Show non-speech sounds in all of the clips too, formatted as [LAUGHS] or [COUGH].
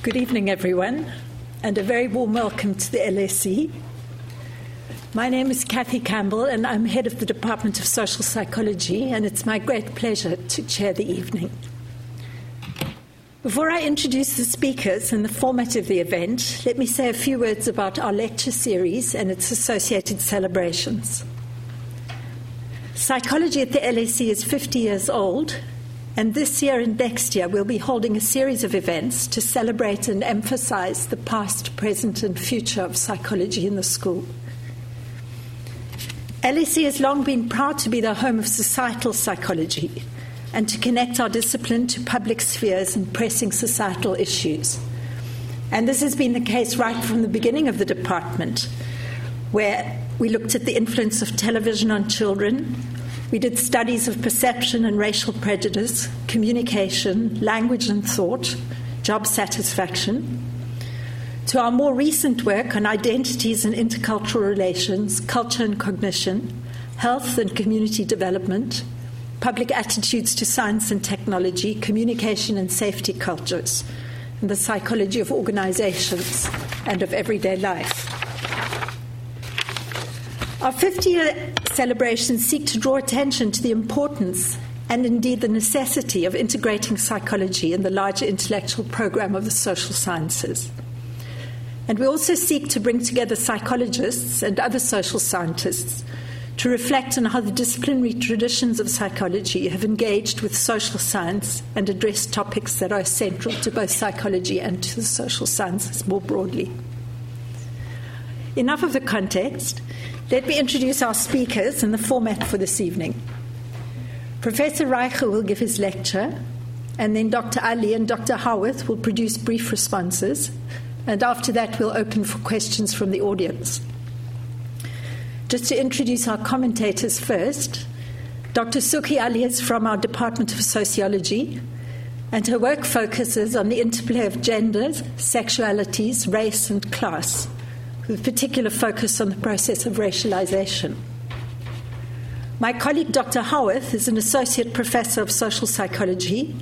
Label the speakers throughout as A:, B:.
A: Good evening, everyone, and a very warm welcome to the LSE. My name is Cathy Campbell, and I'm head of the Department of Social Psychology, and it's my great pleasure to chair the evening. Before I introduce the speakers and the format of the event, let me say a few words about our lecture series and its associated celebrations. Psychology at the LSE is 50 years old, and this year and next year we'll be holding a series of events to celebrate and emphasize the past, present, and future of psychology in the school. LSE has long been proud to be the home of societal psychology and to connect our discipline to public spheres and pressing societal issues. And this has been the case right from the beginning of the department, where we looked at the influence of television on children. We did studies of perception and racial prejudice, communication, language and thought, job satisfaction. To our more recent work on identities and intercultural relations, culture and cognition, health and community development, public attitudes to science and technology, communication and safety cultures, and the psychology of organizations and of everyday life. Our 50 year celebrations seek to draw attention to the importance and indeed the necessity of integrating psychology in the larger intellectual program of the social sciences. And we also seek to bring together psychologists and other social scientists to reflect on how the disciplinary traditions of psychology have engaged with social science and addressed topics that are central to both psychology and to the social sciences more broadly. Enough of the context. Let me introduce our speakers and the format for this evening. Professor Reicher will give his lecture, and then Dr. Ali and Dr. Howarth will produce brief responses, and after that, we'll open for questions from the audience. Just to introduce our commentators first, Dr. Suki Ali is from our Department of Sociology, and her work focuses on the interplay of genders, sexualities, race, and class, with particular focus on the process of racialization. My colleague Dr. Howarth is an associate professor of social psychology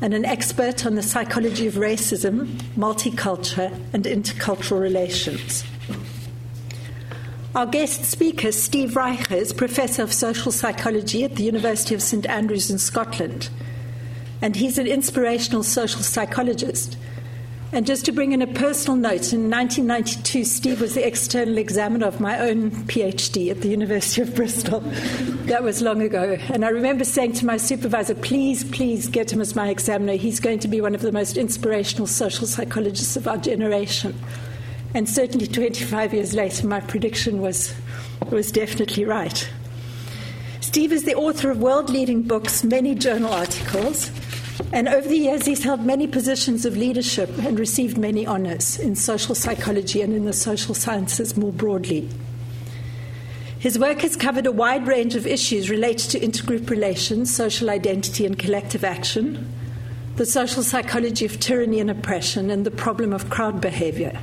A: and an expert on the psychology of racism, multicultural, and intercultural relations. Our guest speaker, Steve Reicher, is Professor of Social Psychology at the University of St Andrews in Scotland. And he's an inspirational social psychologist. And just to bring in a personal note, in 1992, Steve was the external examiner of my own PhD at the University of Bristol. that was long ago. And I remember saying to my supervisor, please, please get him as my examiner. He's going to be one of the most inspirational social psychologists of our generation. And certainly 25 years later, my prediction was, was definitely right. Steve is the author of world leading books, many journal articles, and over the years he's held many positions of leadership and received many honors in social psychology and in the social sciences more broadly. His work has covered a wide range of issues related to intergroup relations, social identity, and collective action, the social psychology of tyranny and oppression, and the problem of crowd behavior.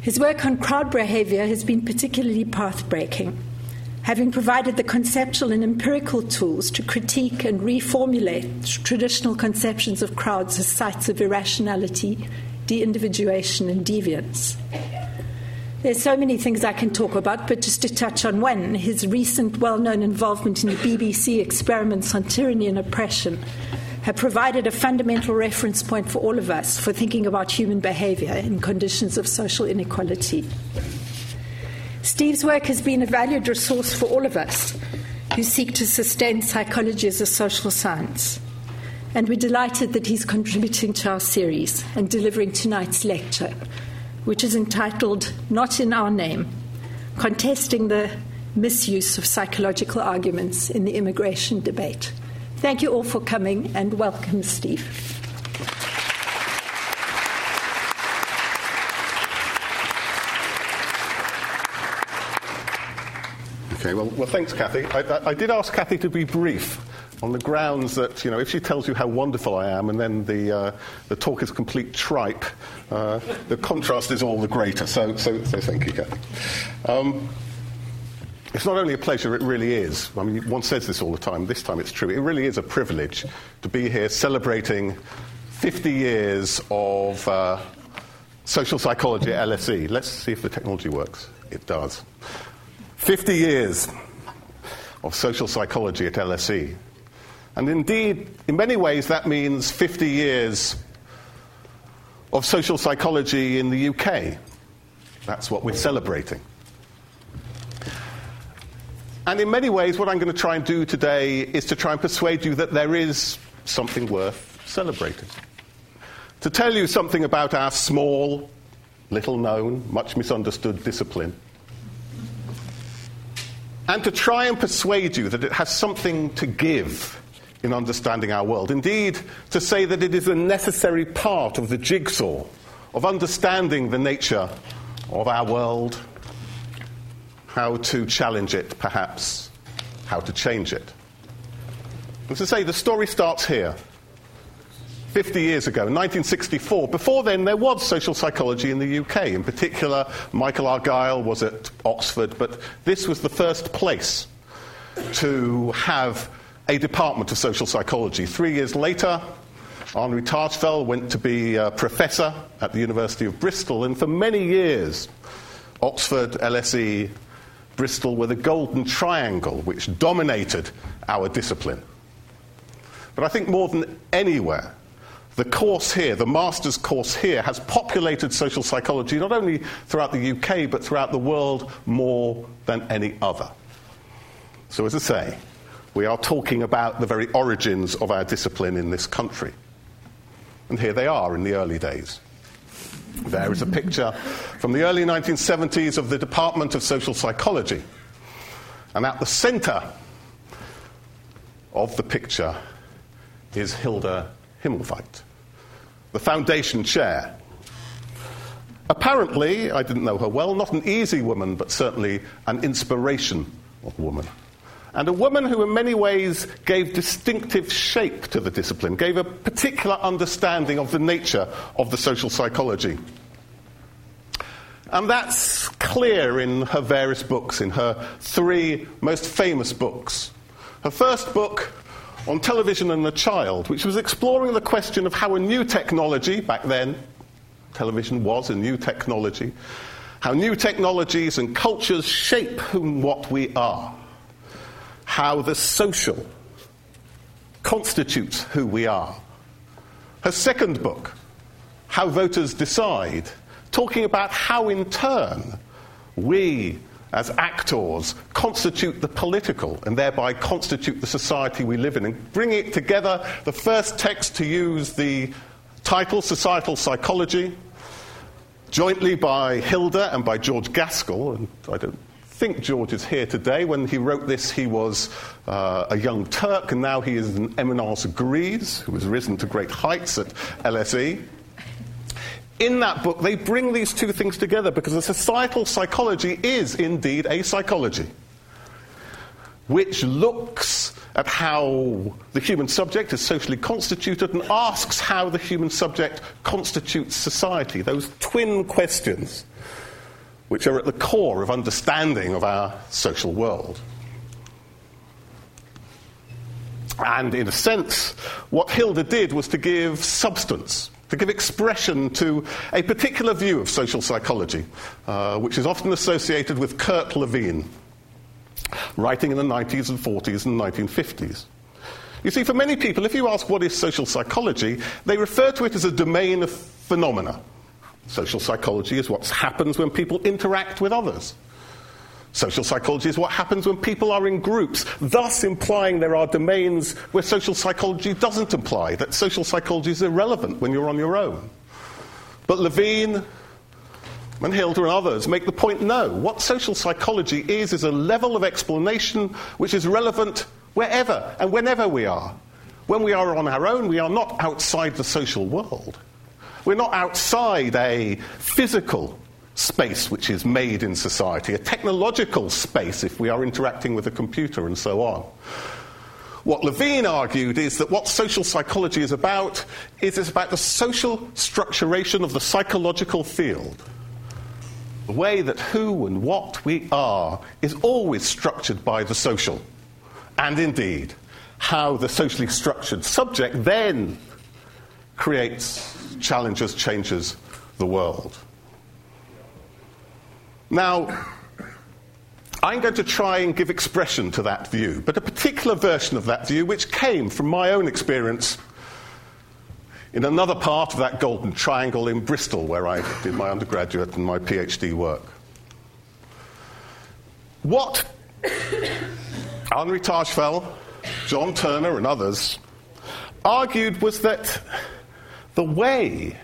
A: His work on crowd behavior has been particularly path breaking, having provided the conceptual and empirical tools to critique and reformulate traditional conceptions of crowds as sites of irrationality, de individuation, and deviance. There's so many things I can talk about, but just to touch on one, his recent well known involvement in the BBC experiments on tyranny and oppression have provided a fundamental reference point for all of us for thinking about human behavior in conditions of social inequality. Steve's work has been a valued resource for all of us who seek to sustain psychology as a social science. And we're delighted that he's contributing to our series and delivering tonight's lecture, which is entitled Not in Our Name Contesting the Misuse of Psychological Arguments in the Immigration Debate. Thank you all for coming and welcome, Steve.
B: Okay, well, well thanks, Cathy. I, I, did ask Cathy to be brief on the grounds that, you know, if she tells you how wonderful I am and then the, uh, the talk is complete tripe, uh, the contrast is all the greater. So, so, so thank you, Cathy. Um, it's not only a pleasure, it really is. I mean, one says this all the time, this time it's true. It really is a privilege to be here celebrating 50 years of uh, social psychology at LSE. Let's see if the technology works. It does. 50 years of social psychology at LSE. And indeed, in many ways, that means 50 years of social psychology in the UK. That's what we're celebrating. And in many ways, what I'm going to try and do today is to try and persuade you that there is something worth celebrating. To tell you something about our small, little known, much misunderstood discipline. And to try and persuade you that it has something to give in understanding our world. Indeed, to say that it is a necessary part of the jigsaw of understanding the nature of our world how to challenge it, perhaps, how to change it. As to say, the story starts here. 50 years ago, 1964. Before then, there was social psychology in the UK. In particular, Michael Argyle was at Oxford, but this was the first place to have a department of social psychology. Three years later, Henri Tajfel went to be a professor at the University of Bristol, and for many years, Oxford, LSE, Bristol were the golden triangle which dominated our discipline. But I think more than anywhere, the course here, the master's course here, has populated social psychology not only throughout the UK but throughout the world more than any other. So, as I say, we are talking about the very origins of our discipline in this country. And here they are in the early days. There is a picture from the early 1970s of the Department of Social Psychology. And at the center of the picture is Hilda Himmelweit, the foundation chair. Apparently, I didn't know her well, not an easy woman, but certainly an inspiration of woman. And a woman who, in many ways, gave distinctive shape to the discipline, gave a particular understanding of the nature of the social psychology. And that's clear in her various books, in her three most famous books. Her first book, On Television and the Child, which was exploring the question of how a new technology, back then, television was a new technology, how new technologies and cultures shape who and what we are how the social constitutes who we are. Her second book, How Voters Decide, talking about how, in turn, we as actors constitute the political and thereby constitute the society we live in. And bring it together, the first text to use the title Societal Psychology, jointly by Hilda and by George Gaskell, and I don't think George is here today. When he wrote this, he was uh, a young Turk, and now he is an eminence grise who has risen to great heights at LSE. In that book, they bring these two things together because the societal psychology is indeed a psychology which looks at how the human subject is socially constituted and asks how the human subject constitutes society. Those twin questions which are at the core of understanding of our social world. And in a sense, what Hilda did was to give substance, to give expression to a particular view of social psychology, uh, which is often associated with Kurt Lewin, writing in the 90s and 40s and 1950s. You see, for many people, if you ask what is social psychology, they refer to it as a domain of phenomena. Social psychology is what happens when people interact with others. Social psychology is what happens when people are in groups, thus implying there are domains where social psychology doesn't imply, that social psychology is irrelevant when you're on your own. But Lewin and Hilda and others make the point no. What social psychology is, is a level of explanation which is relevant wherever and whenever we are. When we are on our own, we are not outside the social world. We're not outside a physical space which is made in society, a technological space if we are interacting with a computer and so on. What Lewin argued is that what social psychology is about is it's about the social structuration of the psychological field. The way that who and what we are is always structured by the social. And indeed, how the socially structured subject then creates, challenges, changes the world. Now, I'm going to try and give expression to that view, but a particular version of that view, which came from my own experience in another part of that golden triangle in Bristol, where I did my undergraduate and my PhD work. What [COUGHS] Henri Tajfel, John Turner, and others argued was that the way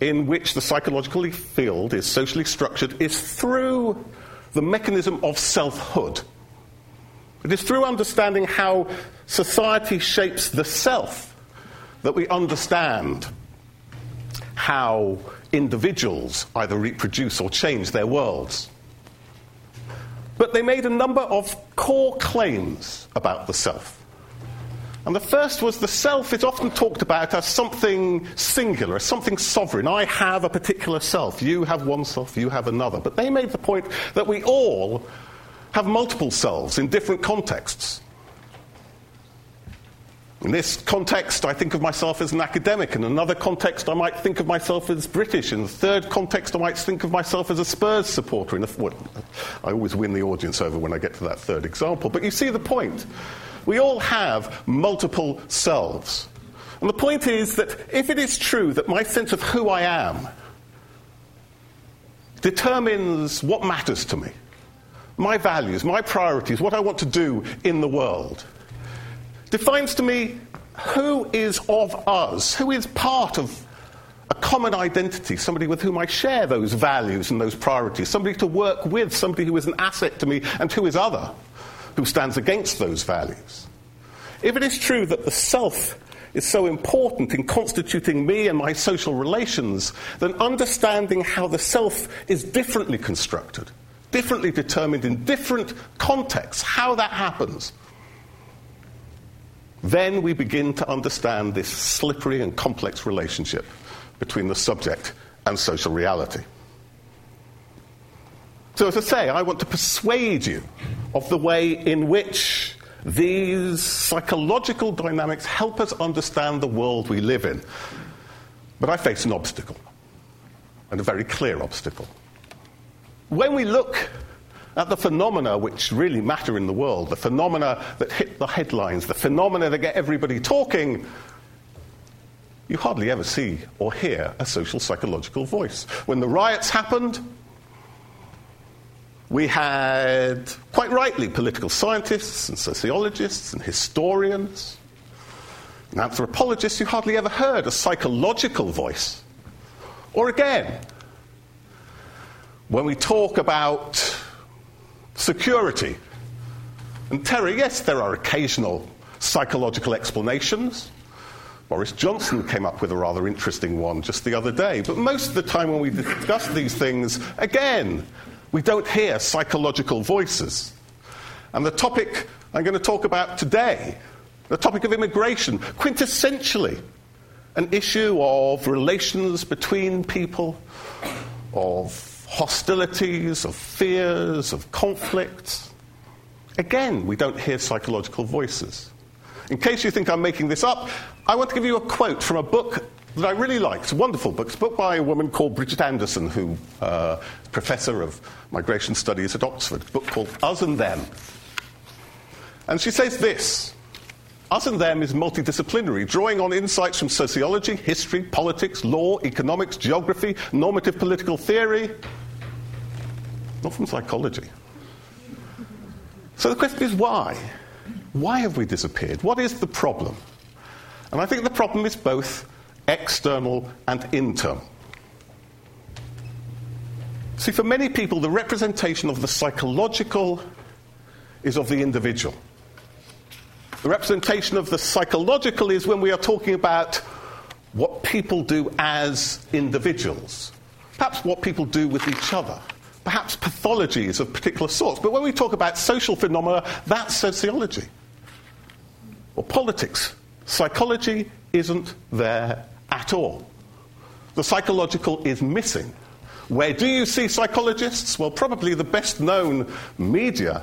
B: in which the psychological field is socially structured is through the mechanism of selfhood. It is through understanding how society shapes the self that we understand how individuals either reproduce or change their worlds. But they made a number of core claims about the self. And the first was the self is often talked about as something singular, as something sovereign. I have a particular self. You have one self, you have another. But they made the point that we all have multiple selves in different contexts. In this context, I think of myself as an academic. In another context, I might think of myself as British. In the third context, I might think of myself as a Spurs supporter. In a, well, I always win the audience over when I get to that third example. But you see the point. We all have multiple selves. And the point is that if it is true that my sense of who I am determines what matters to me, my values, my priorities, what I want to do in the world, defines to me who is of us, who is part of a common identity, somebody with whom I share those values and those priorities, somebody to work with, somebody who is an asset to me and who is other, who stands against those values. If it is true that the self is so important in constituting me and my social relations, then understanding how the self is differently constructed, differently determined in different contexts, how that happens, then we begin to understand this slippery and complex relationship between the subject and social reality. So, as I say, I want to persuade you of the way in which these psychological dynamics help us understand the world we live in. But I face an obstacle, and a very clear obstacle. When we look at the phenomena which really matter in the world, the phenomena that hit the headlines, the phenomena that get everybody talking, you hardly ever see or hear a social psychological voice. When the riots happened, we had, quite rightly, political scientists and sociologists and historians and anthropologists. who hardly ever heard a psychological voice. Or again, when we talk about security. And terror, yes, there are occasional psychological explanations. Boris Johnson came up with a rather interesting one just the other day. But most of the time when we discuss these things, again, we don't hear psychological voices. And the topic I'm going to talk about today, the topic of immigration, quintessentially an issue of relations between people, of hostilities, of fears, of conflicts. Again, we don't hear psychological voices. In case you think I'm making this up, I want to give you a quote from a book that I really liked. It's a wonderful book. It's a book by a woman called Bridget Anderson, who uh, professor of migration studies at Oxford. A book called Us and Them. And she says this us and them is multidisciplinary, drawing on insights from sociology, history, politics, law, economics, geography, normative political theory, not from psychology. So the question is why? Why have we disappeared? What is the problem? And I think the problem is both external and internal. See, for many people, the representation of the psychological is of the individual. The representation of the psychological is when we are talking about what people do as individuals, perhaps what people do with each other, perhaps pathologies of particular sorts. But when we talk about social phenomena, that's sociology or politics. Psychology isn't there at all. The psychological is missing. Where do you see psychologists? Well, probably the best known media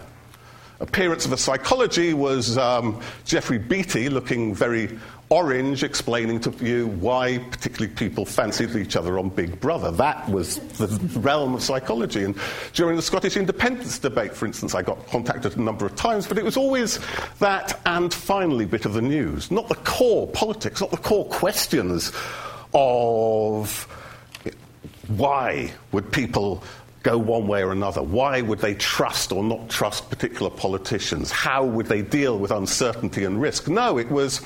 B: appearance of a psychology was um, Geoffrey Beattie looking very orange, explaining to you why particularly people fancied each other on Big Brother. That was the realm of psychology. And during the Scottish independence debate, for instance, I got contacted a number of times, but it was always that and finally bit of the news, not the core politics, not the core questions of why would people go one way or another? Why would they trust or not trust particular politicians? How would they deal with uncertainty and risk? No, it was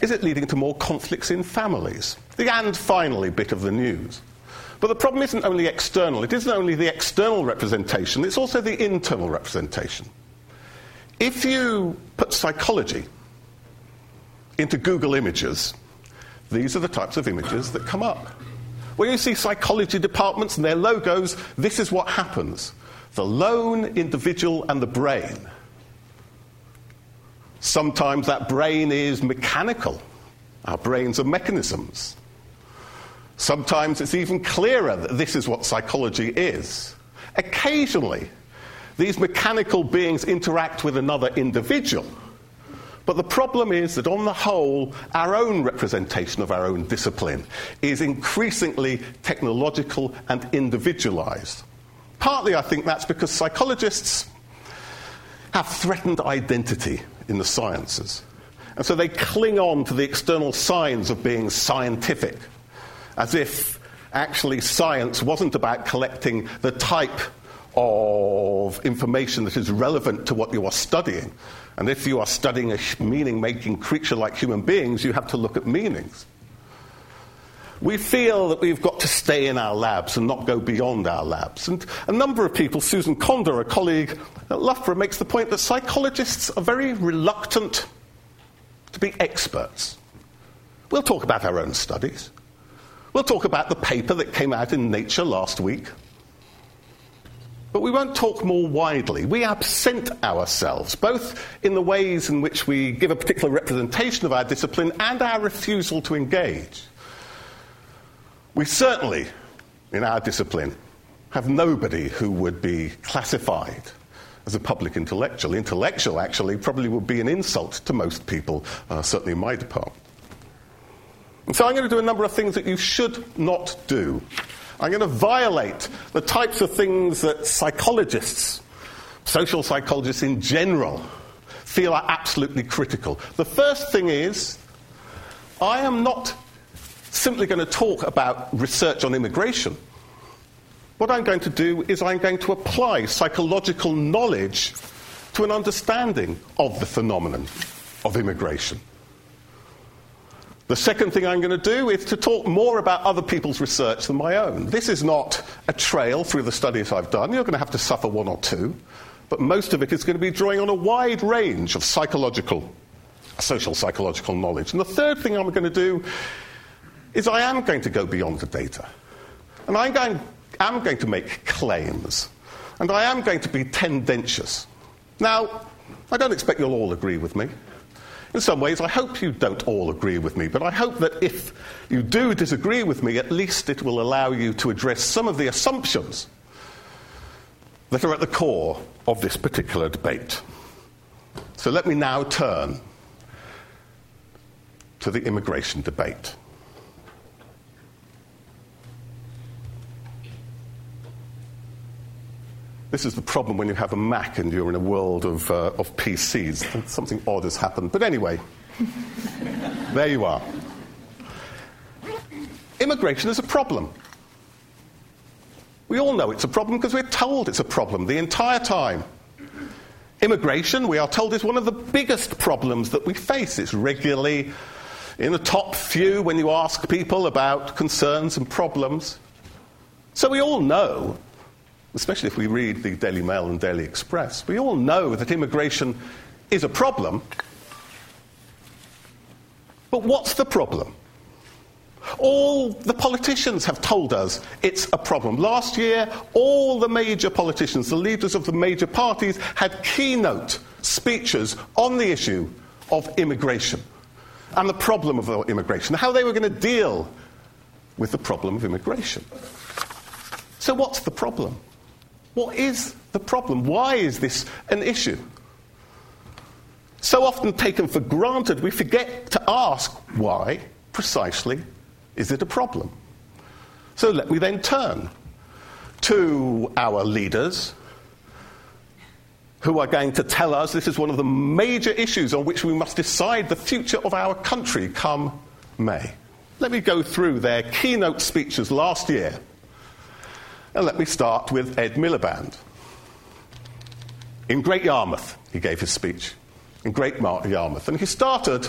B: is it leading to more conflicts in families? The and finally bit of the news. But the problem isn't only external, it isn't only the external representation, it's also the internal representation. If you put psychology into Google Images, these are the types of images that come up. When you see psychology departments and their logos, this is what happens the lone individual and the brain. Sometimes that brain is mechanical. Our brains are mechanisms. Sometimes it's even clearer that this is what psychology is. Occasionally, these mechanical beings interact with another individual but the problem is that on the whole, our own representation of our own discipline is increasingly technological and individualized. Partly, I think that's because psychologists have threatened identity in the sciences. And so they cling on to the external signs of being scientific, as if actually science wasn't about collecting the type of information that is relevant to what you are studying, and if you are studying a meaning making creature like human beings, you have to look at meanings. We feel that we've got to stay in our labs and not go beyond our labs. And a number of people, Susan Condor, a colleague at Loughborough, makes the point that psychologists are very reluctant to be experts. We'll talk about our own studies. We'll talk about the paper that came out in Nature last week. But we won't talk more widely. We absent ourselves, both in the ways in which we give a particular representation of our discipline and our refusal to engage. We certainly, in our discipline, have nobody who would be classified as a public intellectual. Intellectual, actually, probably would be an insult to most people, uh, certainly in my department. And so I'm going to do a number of things that you should not do I'm going to violate the types of things that psychologists, social psychologists in general, feel are absolutely critical. The first thing is, I am not simply going to talk about research on immigration. What I'm going to do is I'm going to apply psychological knowledge to an understanding of the phenomenon of immigration. The second thing I'm going to do is to talk more about other people's research than my own. This is not a trail through the studies I've done. You're going to have to suffer one or two. But most of it is going to be drawing on a wide range of psychological, social psychological knowledge. And the third thing I'm going to do is I am going to go beyond the data. And I'm going, I'm going to make claims. And I am going to be tendentious. Now, I don't expect you'll all agree with me. In some ways, I hope you don't all agree with me, but I hope that if you do disagree with me, at least it will allow you to address some of the assumptions that are at the core of this particular debate. So let me now turn to the immigration debate. This is the problem when you have a Mac and you're in a world of, uh, of PCs. Something odd has happened. But anyway, [LAUGHS] there you are. Immigration is a problem. We all know it's a problem because we're told it's a problem the entire time. Immigration, we are told, is one of the biggest problems that we face. It's regularly in the top few when you ask people about concerns and problems. So we all know especially if we read the Daily Mail and Daily Express, we all know that immigration is a problem. But what's the problem? All the politicians have told us it's a problem. Last year, all the major politicians, the leaders of the major parties, had keynote speeches on the issue of immigration and the problem of immigration, how they were going to deal with the problem of immigration. So, what's the problem? What is the problem? Why is this an issue? So often taken for granted, we forget to ask why precisely is it a problem. So let me then turn to our leaders who are going to tell us this is one of the major issues on which we must decide the future of our country come May. Let me go through their keynote speeches last year. And let me start with Ed Miliband. In Great Yarmouth, he gave his speech. In Great Yarmouth. And he started,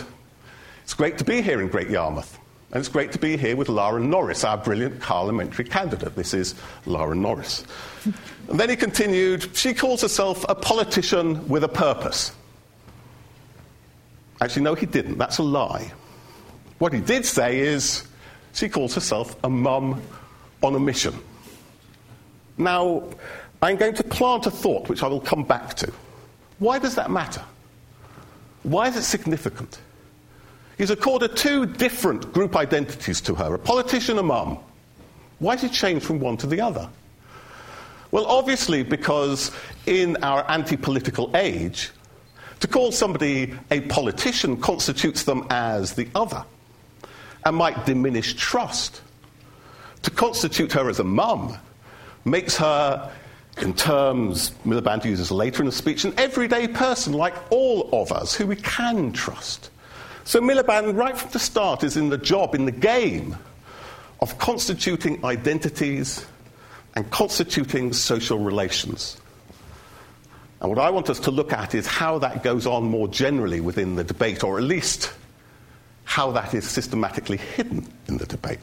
B: it's great to be here in Great Yarmouth. And it's great to be here with Lara Norris, our brilliant parliamentary candidate. This is Lara Norris. [LAUGHS] And then he continued, she calls herself a politician with a purpose. Actually, no, he didn't. That's a lie. What he did say is, she calls herself a mum on a mission. Now, I'm going to plant a thought which I will come back to. Why does that matter? Why is it significant? He's accorded two different group identities to her a politician, a mum. Why did he change from one to the other? Well, obviously, because in our anti political age, to call somebody a politician constitutes them as the other and might diminish trust. To constitute her as a mum makes her, in terms Miliband uses later in the speech, an everyday person like all of us who we can trust. So Miliband, right from the start, is in the job, in the game of constituting identities and constituting social relations. And what I want us to look at is how that goes on more generally within the debate, or at least how that is systematically hidden in the debate.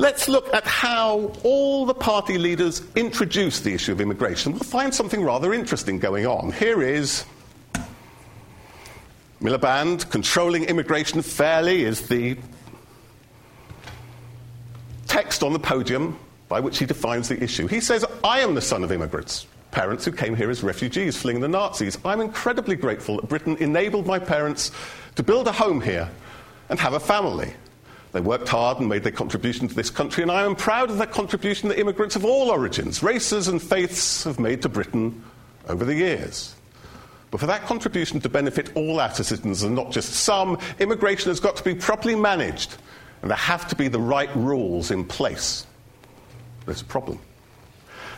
B: Let's look at how all the party leaders introduced the issue of immigration. We'll find something rather interesting going on. Here is Miliband, controlling immigration fairly is the text on the podium by which he defines the issue. He says, I am the son of immigrants, parents who came here as refugees fleeing the Nazis. I'm incredibly grateful that Britain enabled my parents to build a home here and have a family. They worked hard and made their contribution to this country, and I am proud of the contribution that immigrants of all origins, races, and faiths have made to Britain over the years. But for that contribution to benefit all our citizens and not just some, immigration has got to be properly managed, and there have to be the right rules in place. There's a problem.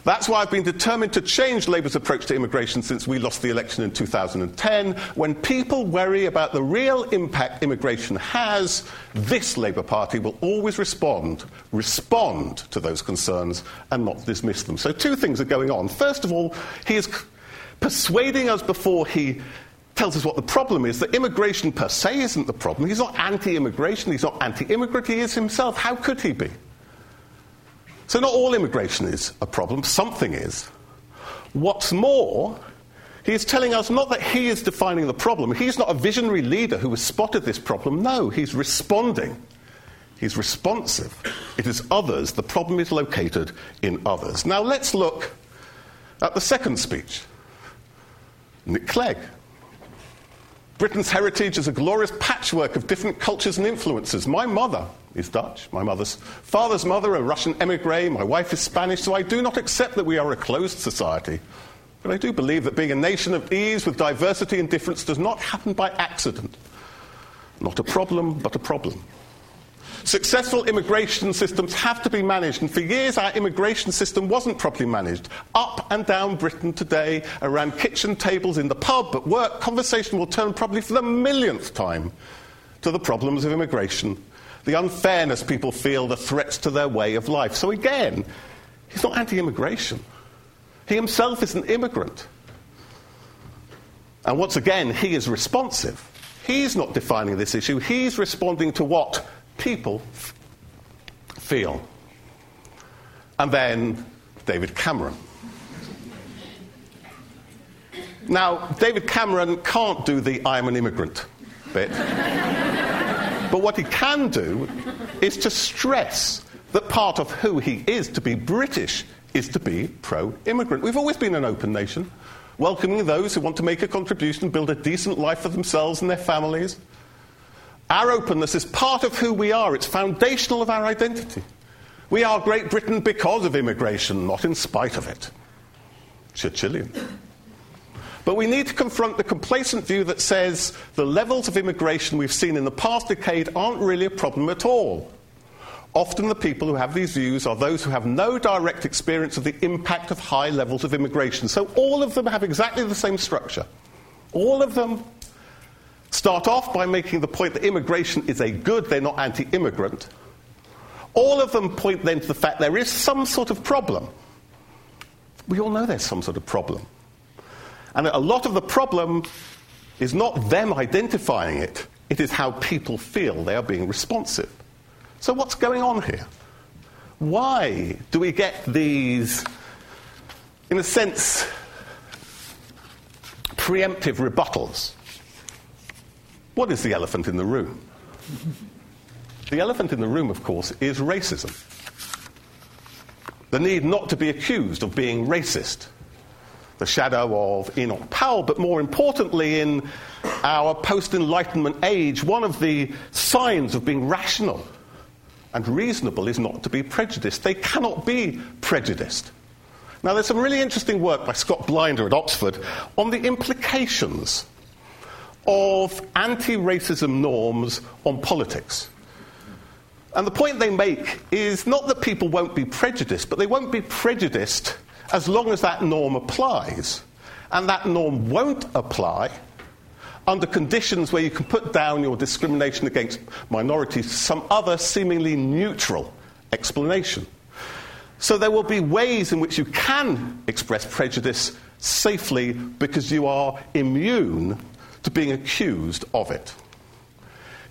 B: That's why I've been determined to change Labour's approach to immigration since we lost the election in 2010. When people worry about the real impact immigration has, this Labour Party will always respond, respond to those concerns and not dismiss them. So two things are going on. First of all, he is persuading us before he tells us what the problem is that immigration per se isn't the problem. He's not anti immigration, he's not anti immigrant, he is himself. How could he be? So, not all immigration is a problem, something is. What's more, he is telling us not that he is defining the problem. He's not a visionary leader who has spotted this problem. No, he's responding. He's responsive. It is others. The problem is located in others. Now let's look at the second speech. Nick Clegg. Britain's heritage is a glorious patchwork of different cultures and influences. My mother is Dutch. My mother's father's mother, a Russian emigre. My wife is Spanish, so I do not accept that we are a closed society. But I do believe that being a nation of ease with diversity and difference does not happen by accident. Not a problem, but a problem. Successful immigration systems have to be managed, and for years our immigration system wasn't properly managed. Up and down Britain today, around kitchen tables in the pub, at work, conversation will turn probably for the millionth time to the problems of immigration, the unfairness people feel, the threats to their way of life. So again, he's not anti immigration. He himself is an immigrant. And once again, he is responsive. He's not defining this issue, he's responding to what people feel. And then David Cameron. Now, David Cameron can't do the I am an immigrant bit. But what he can do is to stress that part of who he is to be British is to be pro immigrant. We've always been an open nation, welcoming those who want to make a contribution, build a decent life for themselves and their families. Our openness is part of who we are, it's foundational of our identity. We are Great Britain because of immigration, not in spite of it. Churchillian. But we need to confront the complacent view that says the levels of immigration we've seen in the past decade aren't really a problem at all. Often the people who have these views are those who have no direct experience of the impact of high levels of immigration. So all of them have exactly the same structure. All of them start off by making the point that immigration is a good, they're not anti immigrant. All of them point then to the fact there is some sort of problem. We all know there's some sort of problem. And a lot of the problem is not them identifying it, it is how people feel they are being responsive. So, what's going on here? Why do we get these, in a sense, preemptive rebuttals? What is the elephant in the room? The elephant in the room, of course, is racism. The need not to be accused of being racist. The shadow of Enoch Powell, but more importantly, in our post Enlightenment age, one of the signs of being rational and reasonable is not to be prejudiced. They cannot be prejudiced. Now, there's some really interesting work by Scott Blinder at Oxford on the implications of anti racism norms on politics. And the point they make is not that people won't be prejudiced, but they won't be prejudiced as long as that norm applies. And that norm won't apply under conditions where you can put down your discrimination against minorities to some other seemingly neutral explanation. So there will be ways in which you can express prejudice safely because you are immune to being accused of it.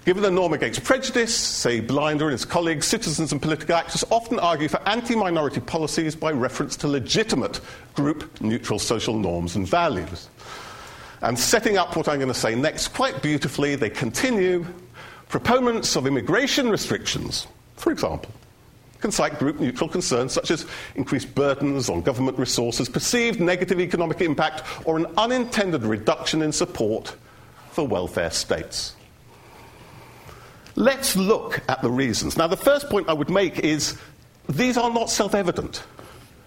B: Given the norm against prejudice, say Blinder and his colleagues, citizens and political actors often argue for anti minority policies by reference to legitimate group neutral social norms and values. And setting up what I'm going to say next quite beautifully, they continue proponents of immigration restrictions, for example, can cite group neutral concerns such as increased burdens on government resources, perceived negative economic impact, or an unintended reduction in support for welfare states. Let's look at the reasons. Now, the first point I would make is these are not self evident.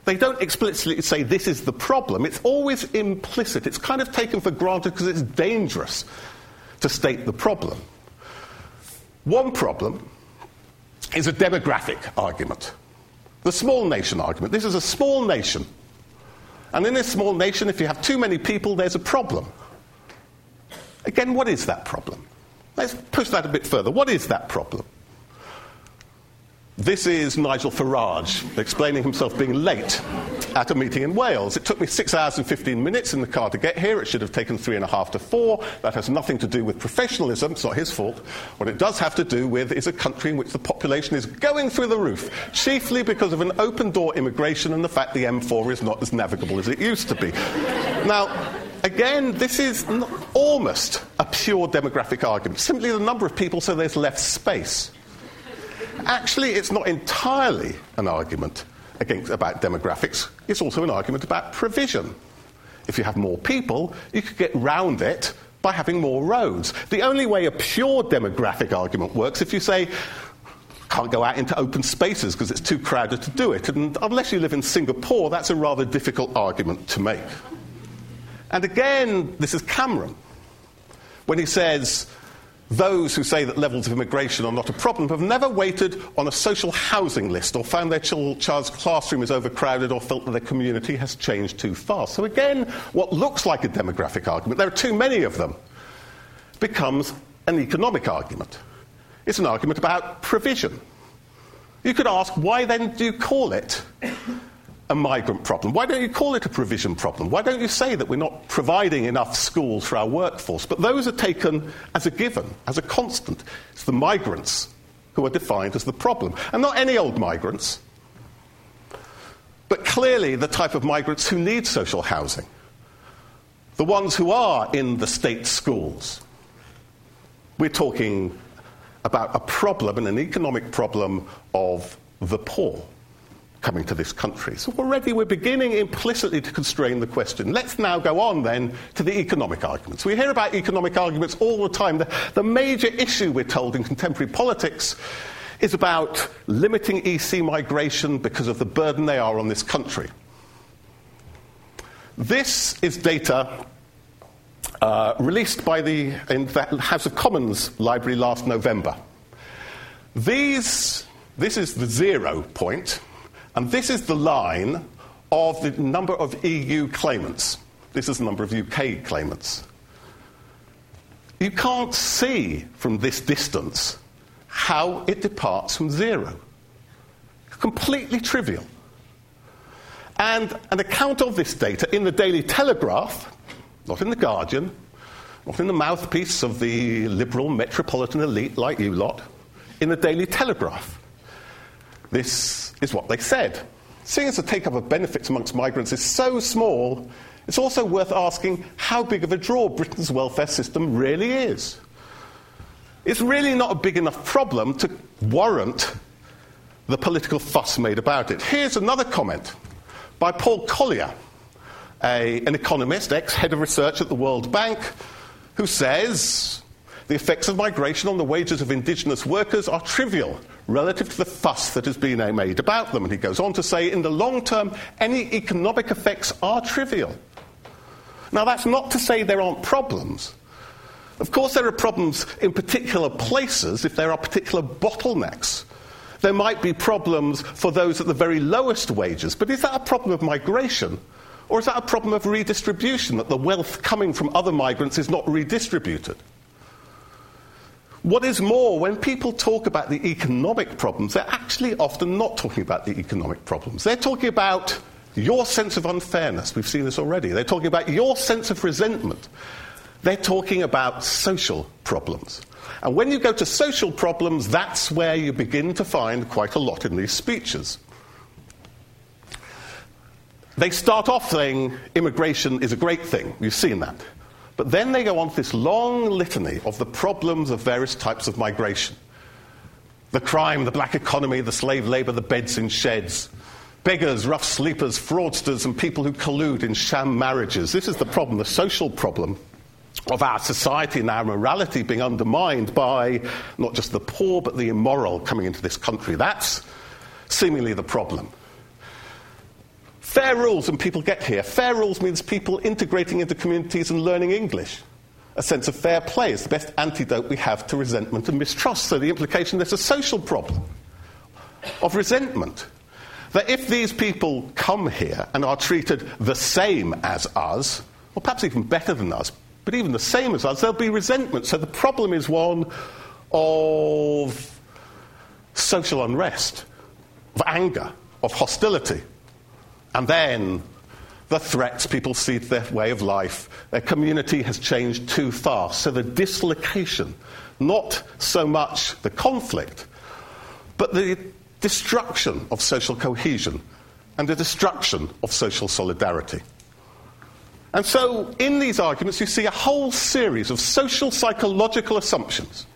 B: They don't explicitly say this is the problem. It's always implicit. It's kind of taken for granted because it's dangerous to state the problem. One problem is a demographic argument. The small nation argument. This is a small nation. And in this small nation, if you have too many people, there's a problem. Again, what is that problem? Let's push that a bit further. What is that problem? This is Nigel Farage explaining himself being late at a meeting in Wales. It took me six hours and 15 minutes in the car to get here. It should have taken three and a half to four. That has nothing to do with professionalism. It's not his fault. What it does have to do with is a country in which the population is going through the roof, chiefly because of an open door immigration and the fact the M4 is not as navigable as it used to be. now, again, this is almost a pure demographic argument. Simply the number of people, so there's less space. Actually, it's not entirely an argument against, about demographics, it's also an argument about provision. If you have more people, you could get round it by having more roads. The only way a pure demographic argument works if you say, can't go out into open spaces because it's too crowded to do it. And unless you live in Singapore, that's a rather difficult argument to make. And again, this is Cameron. When he says, those who say that levels of immigration are not a problem have never waited on a social housing list or found their child's classroom is overcrowded or felt that their community has changed too fast. So, again, what looks like a demographic argument, there are too many of them, becomes an economic argument. It's an argument about provision. You could ask, why then do you call it a migrant problem? Why don't you call it a provision problem? Why don't you say that we're not providing enough schools for our workforce? But those are taken as a given, as a constant. It's the migrants who are defined as the problem. And not any old migrants, but clearly the type of migrants who need social housing. The ones who are in the state schools. We're talking about a problem, and an economic problem of the poor coming to this country. So already we're beginning implicitly to constrain the question. Let's now go on then to the economic arguments. We hear about economic arguments all the time. The, the major issue, we're told, in contemporary politics is about limiting EC migration because of the burden they are on this country. This is data uh, released by the, the House of Commons Library last November. These, this is the zero point, and this is the line of the number of EU claimants. This is the number of UK claimants. You can't see from this distance how it departs from zero. Completely trivial. And an account of this data in the Daily Telegraph, not in the Guardian, not in the mouthpiece of the liberal metropolitan elite like you lot, in the Daily Telegraph. This is what they said. Seeing as the take up of benefits amongst migrants is so small, it's also worth asking how big of a draw Britain's welfare system really is. It's really not a big enough problem to warrant the political fuss made about it. Here's another comment by Paul Collier, a, an economist, ex head of research at the World Bank, who says the effects of migration on the wages of indigenous workers are trivial relative to the fuss that has been made about them. And he goes on to say, in the long term, any economic effects are trivial. Now, that's not to say there aren't problems. Of course, there are problems in particular places if there are particular bottlenecks. There might be problems for those at the very lowest wages, but is that a problem of migration? Or is that a problem of redistribution, that the wealth coming from other migrants is not redistributed? What is more, when people talk about the economic problems, they're actually often not talking about the economic problems. They're talking about your sense of unfairness. We've seen this already. They're talking about your sense of resentment. They're talking about social problems. And when you go to social problems, that's where you begin to find quite a lot in these speeches. They start off saying immigration is a great thing. You've seen that. But then they go on to this long litany of the problems of various types of migration the crime, the black economy, the slave labor, the beds in sheds, beggars, rough sleepers, fraudsters, and people who collude in sham marriages. This is the problem, the social problem of our society and our morality being undermined by not just the poor but the immoral coming into this country. That's seemingly the problem. Fair rules and people get here. Fair rules means people integrating into communities and learning English. A sense of fair play is the best antidote we have to resentment and mistrust. So the implication there's a social problem of resentment. That if these people come here and are treated the same as us, or perhaps even better than us, but even the same as us, there'll be resentment. So the problem is one of social unrest, of anger, of hostility. And then the threats people see to their way of life. Their community has changed too fast. So the dislocation, not so much the conflict, but the destruction of social cohesion and the destruction of social solidarity. And so, in these arguments, you see a whole series of social psychological assumptions.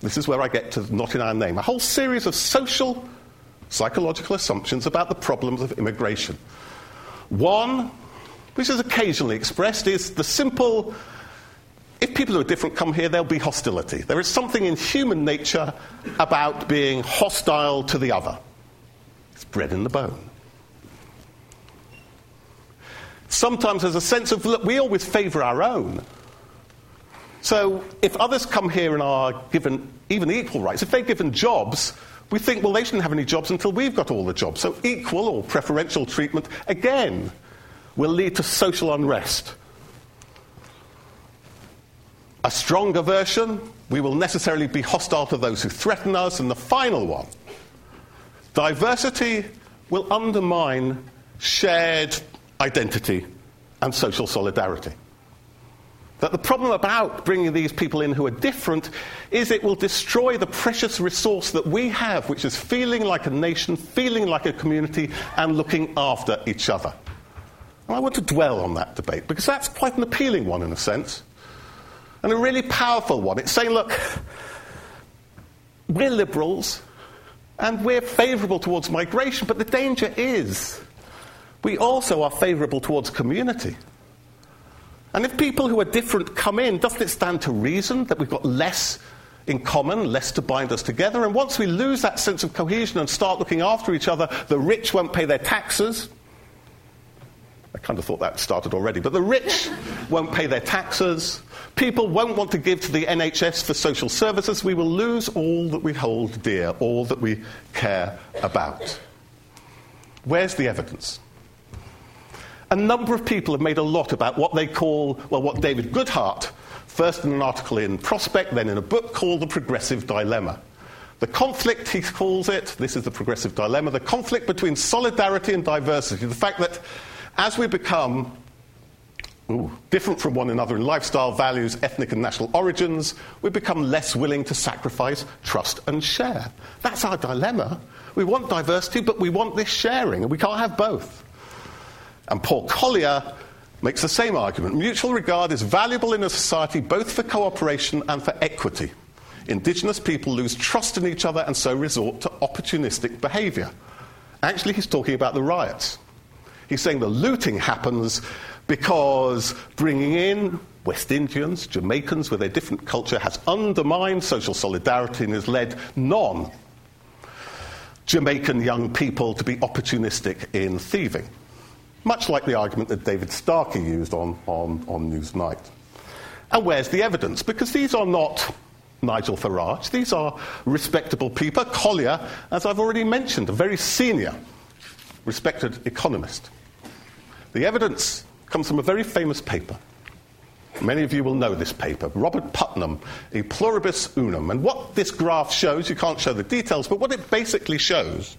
B: This is where I get to not in our name. A whole series of social psychological assumptions about the problems of immigration. One, which is occasionally expressed, is the simple if people who are different come here, there'll be hostility. There is something in human nature about being hostile to the other. It's bred in the bone. Sometimes there's a sense of, look, we always favour our own. So if others come here and are given even equal rights, if they're given jobs, we think, well, they shouldn't have any jobs until we've got all the jobs. So equal or preferential treatment, again, will lead to social unrest. A stronger version, we will necessarily be hostile to those who threaten us. And the final one, diversity will undermine shared identity, and social solidarity. That the problem about bringing these people in who are different is it will destroy the precious resource that we have, which is feeling like a nation, feeling like a community, and looking after each other. And I want to dwell on that debate because that's quite an appealing one in a sense, and a really powerful one. It's saying, look, we're liberals and we're favourable towards migration, but the danger is we also are favourable towards community. And if people who are different come in, doesn't it stand to reason that we've got less in common, less to bind us together. And once we lose that sense of cohesion and start looking after each other, the rich won't pay their taxes. I kind of thought that started already, but the rich [LAUGHS] won't pay their taxes. People won't want to give to the NHS for social services. We will lose all that we hold dear, all that we care about. Where's the evidence? A number of people have made a lot about what they call, well, what David Goodhart, first in an article in Prospect, then in a book called The Progressive Dilemma. The conflict, he calls it, this is the progressive dilemma, the conflict between solidarity and diversity. The fact that as we become ooh, different from one another in lifestyle, values, ethnic, and national origins, we become less willing to sacrifice, trust, and share. That's our dilemma. We want diversity, but we want this sharing, and we can't have both. And Paul Collier makes the same argument. Mutual regard is valuable in a society both for cooperation and for equity. Indigenous people lose trust in each other and so resort to opportunistic behaviour. Actually, he's talking about the riots. He's saying the looting happens because bringing in West Indians, Jamaicans with their different culture has undermined social solidarity and has led non Jamaican young people to be opportunistic in thieving. Much like the argument that David Starkey used on, on, on Newsnight. And where's the evidence? Because these are not Nigel Farage, these are respectable people. Collier, as I've already mentioned, a very senior, respected economist. The evidence comes from a very famous paper. Many of you will know this paper, Robert Putnam, E Pluribus Unum. And what this graph shows, you can't show the details, but what it basically shows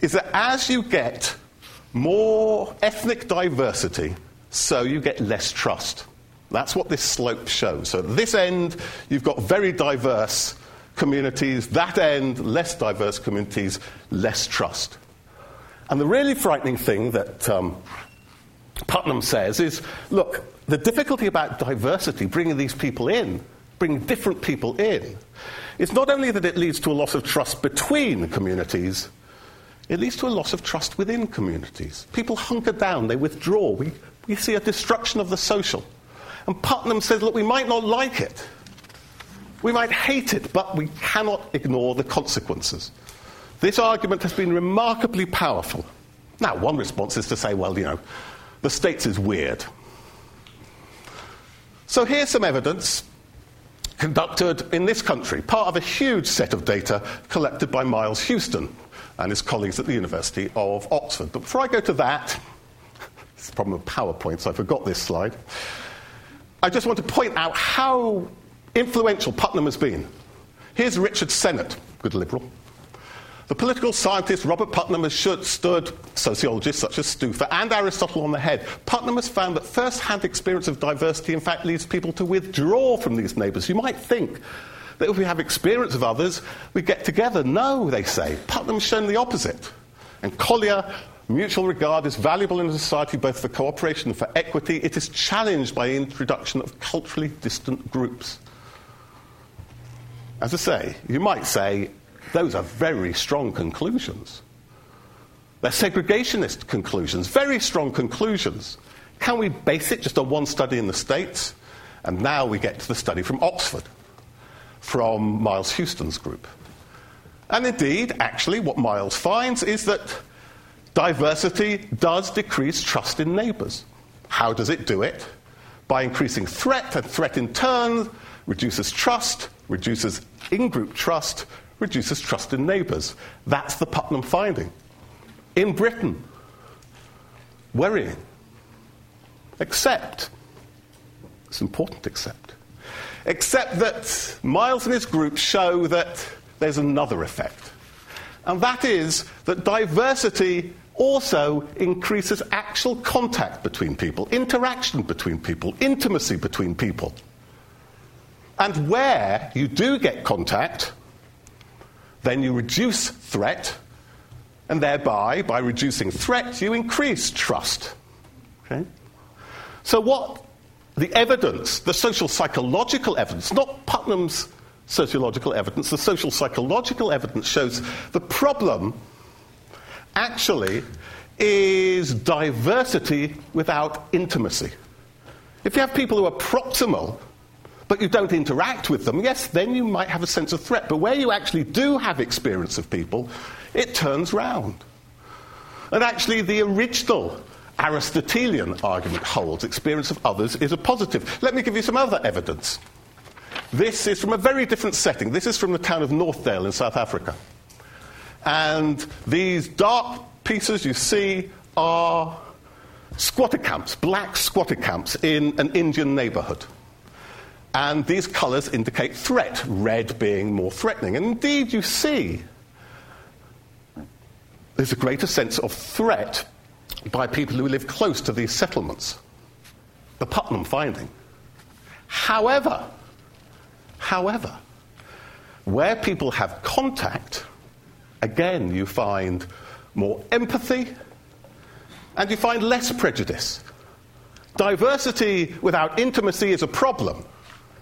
B: is that as you get more ethnic diversity, so you get less trust. That's what this slope shows. So at this end, you've got very diverse communities, that end, less diverse communities, less trust. And the really frightening thing that um, Putnam says is look, the difficulty about diversity, bringing these people in, bringing different people in, is not only that it leads to a loss of trust between communities, it leads to a loss of trust within communities. People hunker down, they withdraw. We, we see a destruction of the social. And Putnam says, look, we might not like it. We might hate it, but we cannot ignore the consequences. This argument has been remarkably powerful. Now, one response is to say, well, you know, the States is weird. So here's some evidence conducted in this country, part of a huge set of data collected by Miles Hewstone and his colleagues at the University of Oxford. But before I go to that, [LAUGHS] it's the problem of PowerPoint, so I forgot this slide. I just want to point out how influential Putnam has been. Here's Richard Sennett, good liberal. The political scientist Robert Putnam has stood sociologists such as Stouffer and Aristotle on the head. Putnam has found that first hand experience of diversity, in fact, leads people to withdraw from these neighbours. You might think that if we have experience of others, we get together. No, they say. Putnam's shown the opposite. And Collier, mutual regard is valuable in a society both for cooperation and for equity. It is challenged by the introduction of culturally distant groups. As I say, you might say those are very strong conclusions. They're segregationist conclusions, very strong conclusions. Can we base it just on one study in the States? And now we get to the study from Oxford, from Miles Hewstone's group. And indeed, actually, what Miles finds is that diversity does decrease trust in neighbours. How does it do it? By increasing threat, and threat in turn reduces trust, reduces in group trust, reduces trust in neighbours. That's the Putnam finding. In Britain, worrying. Except, it's important, except, except that Miles and his group show that there's another effect. And that is that diversity also increases actual contact between people, interaction between people, intimacy between people. And where you do get contact, then you reduce threat, and thereby, by reducing threat, you increase trust. Okay? So, what the evidence, the social psychological evidence, not Putnam's sociological evidence, the social psychological evidence shows the problem actually is diversity without intimacy. If you have people who are proximal, but you don't interact with them, yes, then you might have a sense of threat. But where you actually do have experience of people, it turns round. And actually, the original Aristotelian argument holds experience of others is a positive. Let me give you some other evidence. This is from a very different setting. This is from the town of Northdale in South Africa. And these dark pieces you see are squatter camps, black squatter camps in an Indian neighborhood. And these colors indicate threat, red being more threatening. And indeed, you see there's a greater sense of threat by people who live close to these settlements. The Putnam finding. However, however, where people have contact, again, you find more empathy and you find less prejudice. Diversity without intimacy is a problem.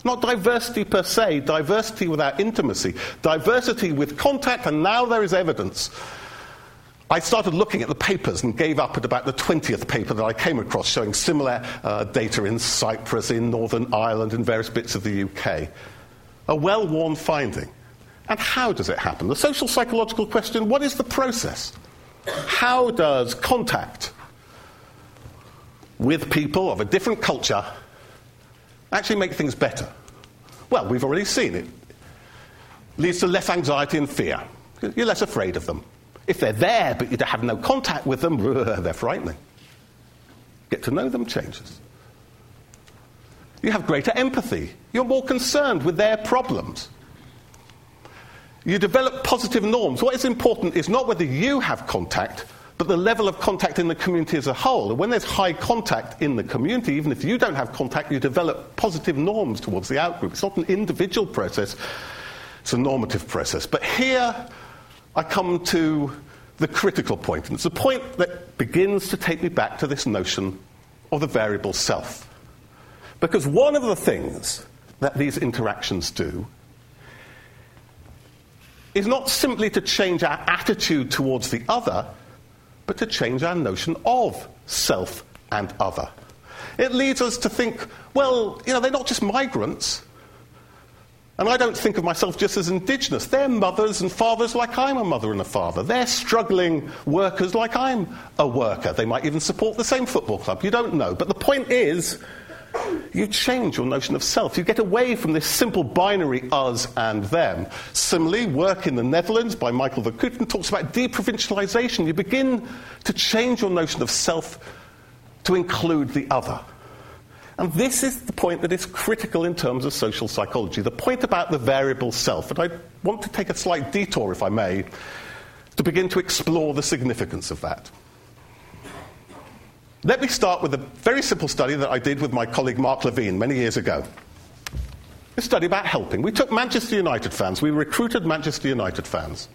B: Not diversity per se, diversity without intimacy. Diversity with contact, and now there is evidence. I started looking at the papers and gave up at about the 20th paper that I came across showing similar uh, data in Cyprus, in Northern Ireland, in various bits of the UK. A well worn finding. And how does it happen? The social psychological question what is the process? How does contact with people of a different culture actually make things better? Well, we've already seen it. Leads to less anxiety and fear. You're less afraid of them. If they're there but you have no contact with them, [LAUGHS] they're frightening. Get to know them changes. You have greater empathy. You're more concerned with their problems. You develop positive norms. What is important is not whether you have contact, but the level of contact in the community as a whole. And when there's high contact in the community, even if you don't have contact, you develop positive norms towards the outgroup. It's not an individual process, it's a normative process. But here I come to the critical point, and it's a point that begins to take me back to this notion of the variable self. Because one of the things that these interactions do is not simply to change our attitude towards the other, but to change our notion of self and other. It leads us to think, well, you know, they're not just migrants. And I don't think of myself just as indigenous. They're mothers and fathers like I'm a mother and a father. They're struggling workers like I'm a worker. They might even support the same football club. You don't know. But the point is, you change your notion of self. You get away from this simple binary us and them. Similarly, work in the Netherlands by Maykel Verkuyten talks about deprovincialization. You begin to change your notion of self to include the other. And this is the point that is critical in terms of social psychology the point about the variable self. And I want to take a slight detour, if I may, to begin to explore the significance of that. Let me start with a very simple study that I did with my colleague Mark Levine many years ago. A study about helping. We took Manchester United fans, we recruited Manchester United fans.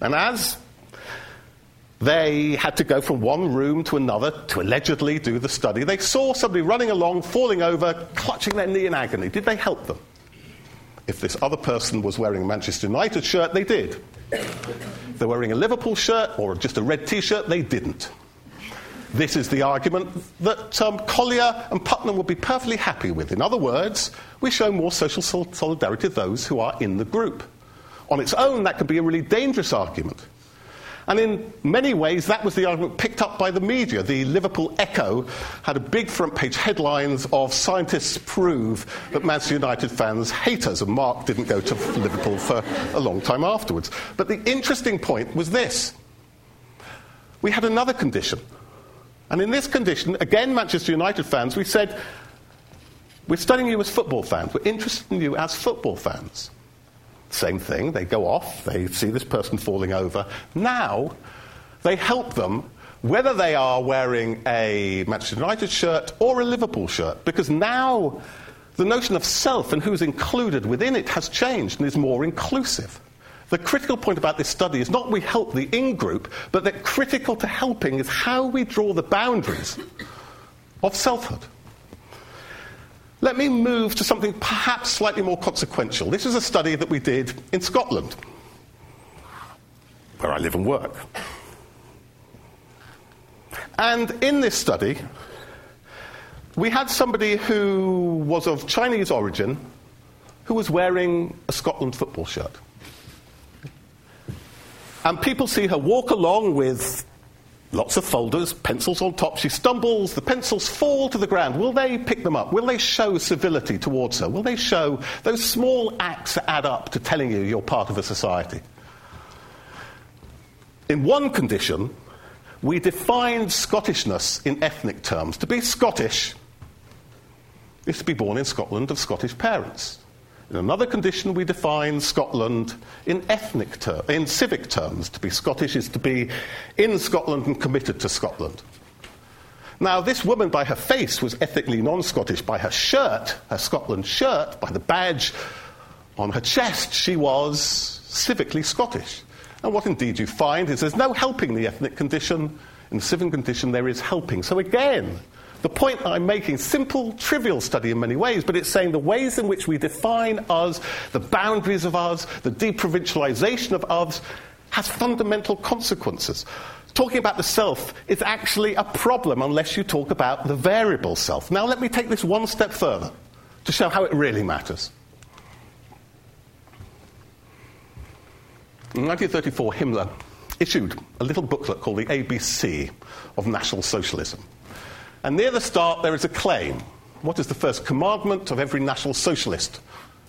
B: And as they had to go from one room to another to allegedly do the study, they saw somebody running along, falling over, clutching their knee in agony. Did they help them? If this other person was wearing a Manchester United shirt, they did. If they're wearing a Liverpool shirt or just a red t shirt, they didn't. This is the argument that um, Collier and Putnam would be perfectly happy with. In other words, we show more social solidarity to those who are in the group. On its own, that could be a really dangerous argument. And in many ways, that was the argument picked up by the media. The Liverpool Echo had a big front page headlines of scientists prove that Manchester United fans hate us, and Mark didn't go to Liverpool for a long time afterwards. But the interesting point was this we had another condition. And in this condition, again, Manchester United fans, we said, we're studying you as football fans. We're interested in you as football fans. Same thing, they go off, they see this person falling over. Now, they help them whether they are wearing a Manchester United shirt or a Liverpool shirt, because now the notion of self and who's included within it has changed and is more inclusive. The critical point about this study is not we help the in group, but that critical to helping is how we draw the boundaries of selfhood. Let me move to something perhaps slightly more consequential. This is a study that we did in Scotland, where I live and work. And in this study, we had somebody who was of Chinese origin who was wearing a Scotland football shirt. And people see her walk along with lots of folders, pencils on top. She stumbles, the pencils fall to the ground. Will they pick them up? Will they show civility towards her? Will they show those small acts that add up to telling you you're part of a society? In one condition, we defined Scottishness in ethnic terms. To be Scottish is to be born in Scotland of Scottish parents. In another condition, we define Scotland in ethnic ter- in civic terms. To be Scottish is to be in Scotland and committed to Scotland. Now, this woman, by her face, was ethnically non Scottish. By her shirt, her Scotland shirt, by the badge on her chest, she was civically Scottish. And what indeed you find is there's no helping the ethnic condition. In the civic condition, there is helping. So again, the point I'm making, simple, trivial study in many ways, but it's saying the ways in which we define us, the boundaries of us, the deprovincialization of us, has fundamental consequences. Talking about the self is actually a problem unless you talk about the variable self. Now, let me take this one step further to show how it really matters. In 1934, Himmler issued a little booklet called the ABC of National Socialism. And near the start, there is a claim. What is the first commandment of every National Socialist?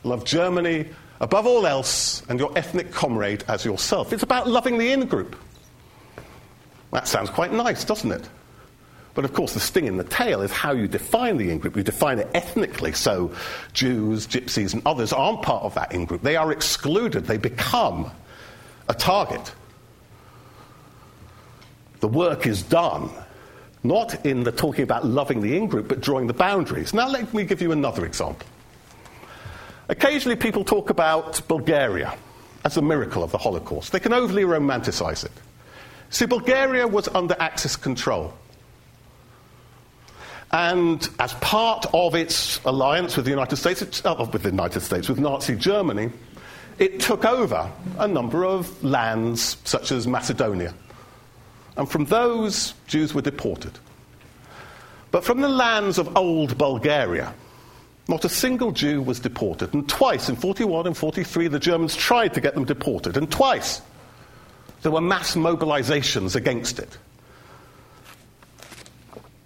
B: Love Germany above all else and your ethnic comrade as yourself. It's about loving the in group. That sounds quite nice, doesn't it? But of course, the sting in the tail is how you define the in group. You define it ethnically, so Jews, Gypsies, and others aren't part of that in group. They are excluded, they become a target. The work is done not in the talking about loving the in group, but drawing the boundaries. Now, let me give you another example. Occasionally, people talk about Bulgaria as a miracle of the Holocaust. They can overly romanticize it. See, Bulgaria was under Axis control. And as part of its alliance with the United States, uh, with the United States, with Nazi Germany, it took over a number of lands, such as Macedonia. And from those, Jews were deported. But from the lands of old Bulgaria, not a single Jew was deported. And twice, in 41 and 43, the Germans tried to get them deported. And twice, there were mass mobilizations against it.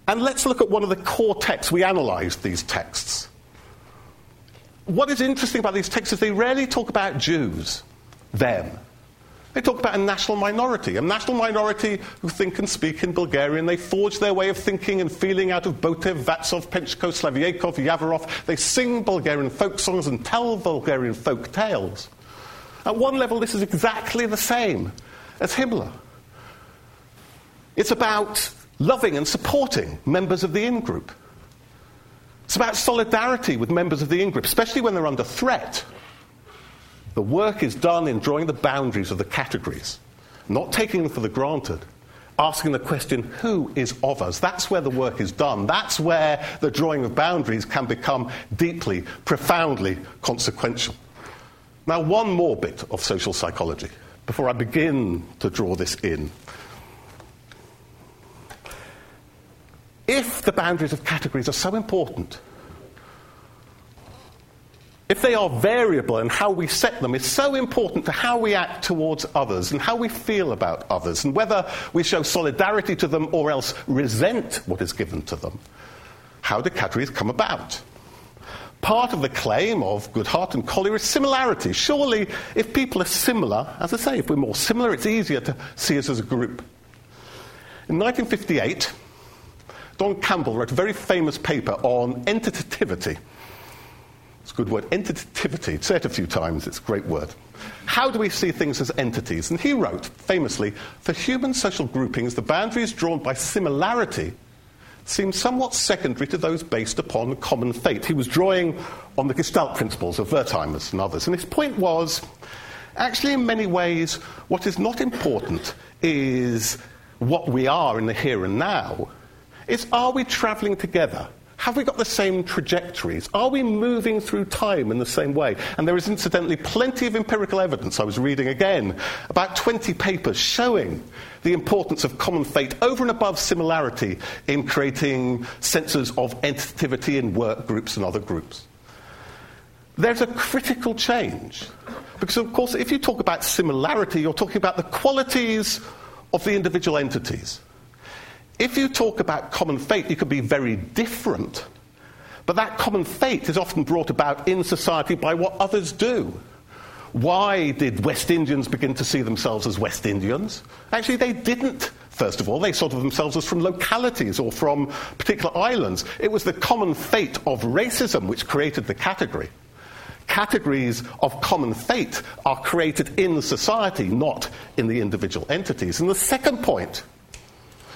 B: And let's look at one of the core texts. We analyzed these texts. What is interesting about these texts is they rarely talk about Jews, them. They talk about a national minority, a national minority who think and speak in Bulgarian. They forge their way of thinking and feeling out of Botev, Vazov, Pencho, Slaveykov, Yavorov. They sing Bulgarian folk songs and tell Bulgarian folk tales. At one level, this is exactly the same as Himmler. It's about loving and supporting members of the in group. It's about solidarity with members of the in group, especially when they're under threat. The work is done in drawing the boundaries of the categories, not taking them for the granted, asking the question, who is of us? That's where the work is done. That's where the drawing of boundaries can become deeply, profoundly consequential. Now, one more bit of social psychology before I begin to draw this in. If the boundaries of categories are so important, if they are variable and how we set them is so important to how we act towards others and how we feel about others and whether we show solidarity to them or else resent what is given to them, how do categories come about? Part of the claim of Goodhart and Collier is similarity. Surely, if people are similar, as I say, if we're more similar, it's easier to see us as a group. In 1958, Don Campbell wrote a very famous paper on entitativity it's a good word. Entitativity. Say it a few times. It's a great word. How do we see things as entities? And he wrote, famously, for human social groupings, the boundaries drawn by similarity seem somewhat secondary to those based upon common fate. He was drawing on the Gestalt principles of Wertheimer's and others. And his point was actually, in many ways, what is not important is what we are in the here and now. It's are we travelling together? Have we got the same trajectories? Are we moving through time in the same way? And there is incidentally plenty of empirical evidence. I was reading again about 20 papers showing the importance of common fate over and above similarity in creating senses of entity in work groups and other groups. There's a critical change. Because, of course, if you talk about similarity, you're talking about the qualities of the individual entities. If you talk about common fate, you can be very different. But that common fate is often brought about in society by what others do. Why did West Indians begin to see themselves as West Indians? Actually, they didn't. First of all, they of themselves as from localities or from particular islands. It was the common fate of racism which created the category. Categories of common fate are created in society, not in the individual entities. And the second point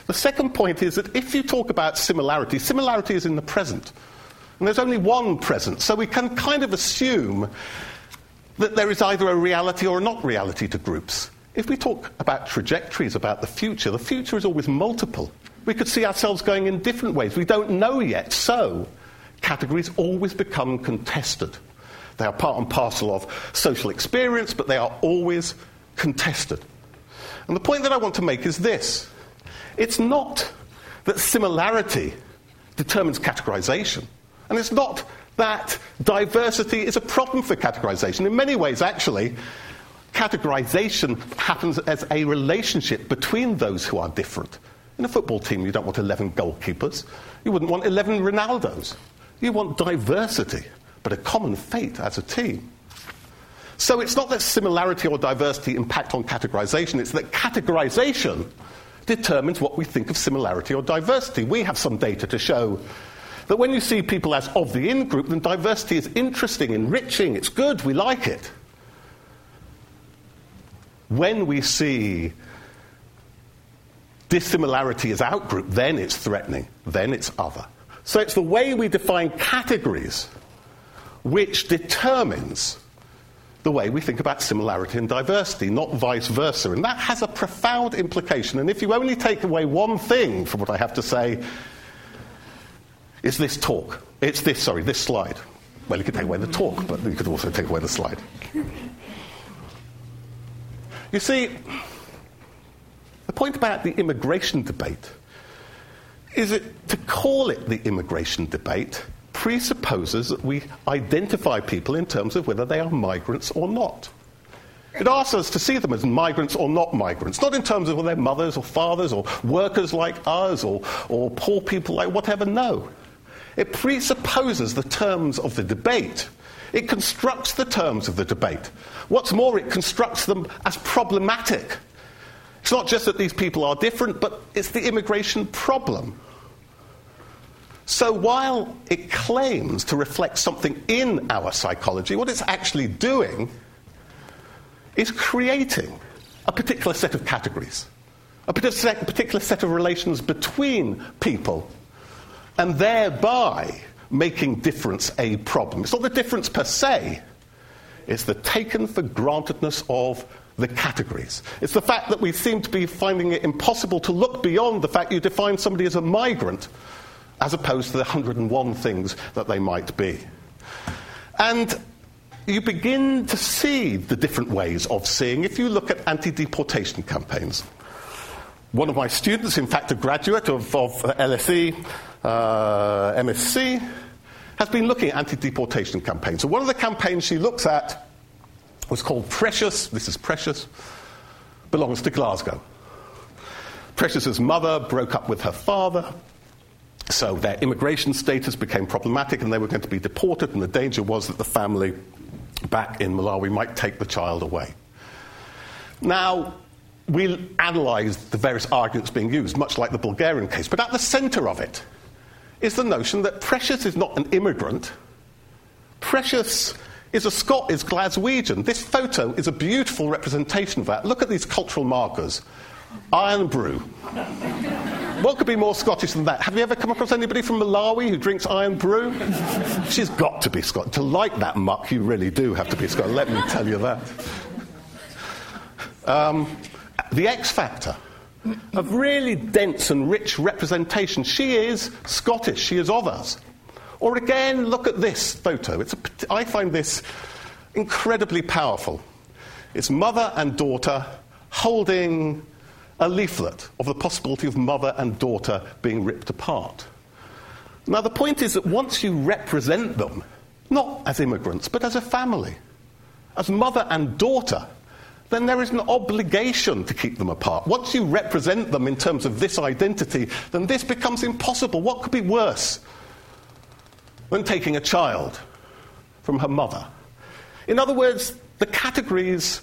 B: the second point is that if you talk about similarity, similarity is in the present. And there's only one present, so we can kind of assume that there is either a reality or a not reality to groups. If we talk about trajectories, about the future, the future is always multiple. We could see ourselves going in different ways. We don't know yet, so categories always become contested. They are part and parcel of social experience, but they are always contested. And the point that I want to make is this it's not that similarity determines categorization, and it's not that diversity is a problem for categorization. In many ways, actually, categorization happens as a relationship between those who are different. In a football team, you don't want 11 goalkeepers. You wouldn't want 11 Ronaldos. You want diversity, but a common fate as a team. So it's not that similarity or diversity impact on categorization, it's that categorization determines what we think of similarity or diversity. We have some data to show that when you see people as of the in group, then diversity is interesting, enriching, it's good, we like it. When we see dissimilarity as out group, then it's threatening, then it's other. So it's the way we define categories which determines the way we think about similarity and diversity, not vice versa. And that has a profound implication. And if you only take away one thing from what I have to say, it's this talk. It's this, sorry, this slide. Well, you could take away the talk, but you could also take away the slide. You see, the point about the immigration debate is it to call it the immigration debate presupposes that we identify people in terms of whether they are migrants or not. It asks us to see them as migrants or not migrants, not in terms of whether they're mothers or fathers or workers like us or, or poor people like whatever. No. It presupposes the terms of the debate. It constructs the terms of the debate. What's more, it constructs them as problematic. It's not just that these people are different, but it's the immigration problem. So while it claims to reflect something in our psychology, what it's actually doing is creating a particular set of categories, a particular set of relations between people, and thereby making difference a problem. It's not the difference per se, it's the taken for grantedness of the categories. It's the fact that we seem to be finding it impossible to look beyond the fact you define somebody as a migrant as opposed to the 101 things that they might be. And you begin to see the different ways of seeing if you look at anti deportation campaigns. One of my students, in fact, a graduate of, of LSE, uh, MSc, has been looking at anti deportation campaigns. So, one of the campaigns she looks at was called Precious. This is Precious, belongs to Glasgow. Precious's mother broke up with her father. So their immigration status became problematic and they were going to be deported, and the danger was that the family back in Malawi might take the child away. Now, we analysed the various arguments being used, much like the Bulgarian case, but at the centre of it is the notion that Precious is not an immigrant. Precious is a Scot, is Glaswegian. This photo is a beautiful representation of that. Look at these cultural markers. Irn-Bru. what could be more Scottish than that? Have you ever come across anybody from Malawi who drinks Irn-Bru? She's got to be Scottish. To like that muck, you really do have to be Scottish. Let me tell you that. Um, the X Factor of really dense and rich representation. She is Scottish. She is of us. Or again, look at this photo. It's a, I find this incredibly powerful. It's mother and daughter holding a leaflet of the possibility of mother and daughter being ripped apart. Now, the point is that once you represent them, not as immigrants, but as a family, as mother and daughter, then there is an obligation to keep them apart. Once you represent them in terms of this identity, then this becomes impossible. What could be worse than taking a child from her mother? In other words, the categories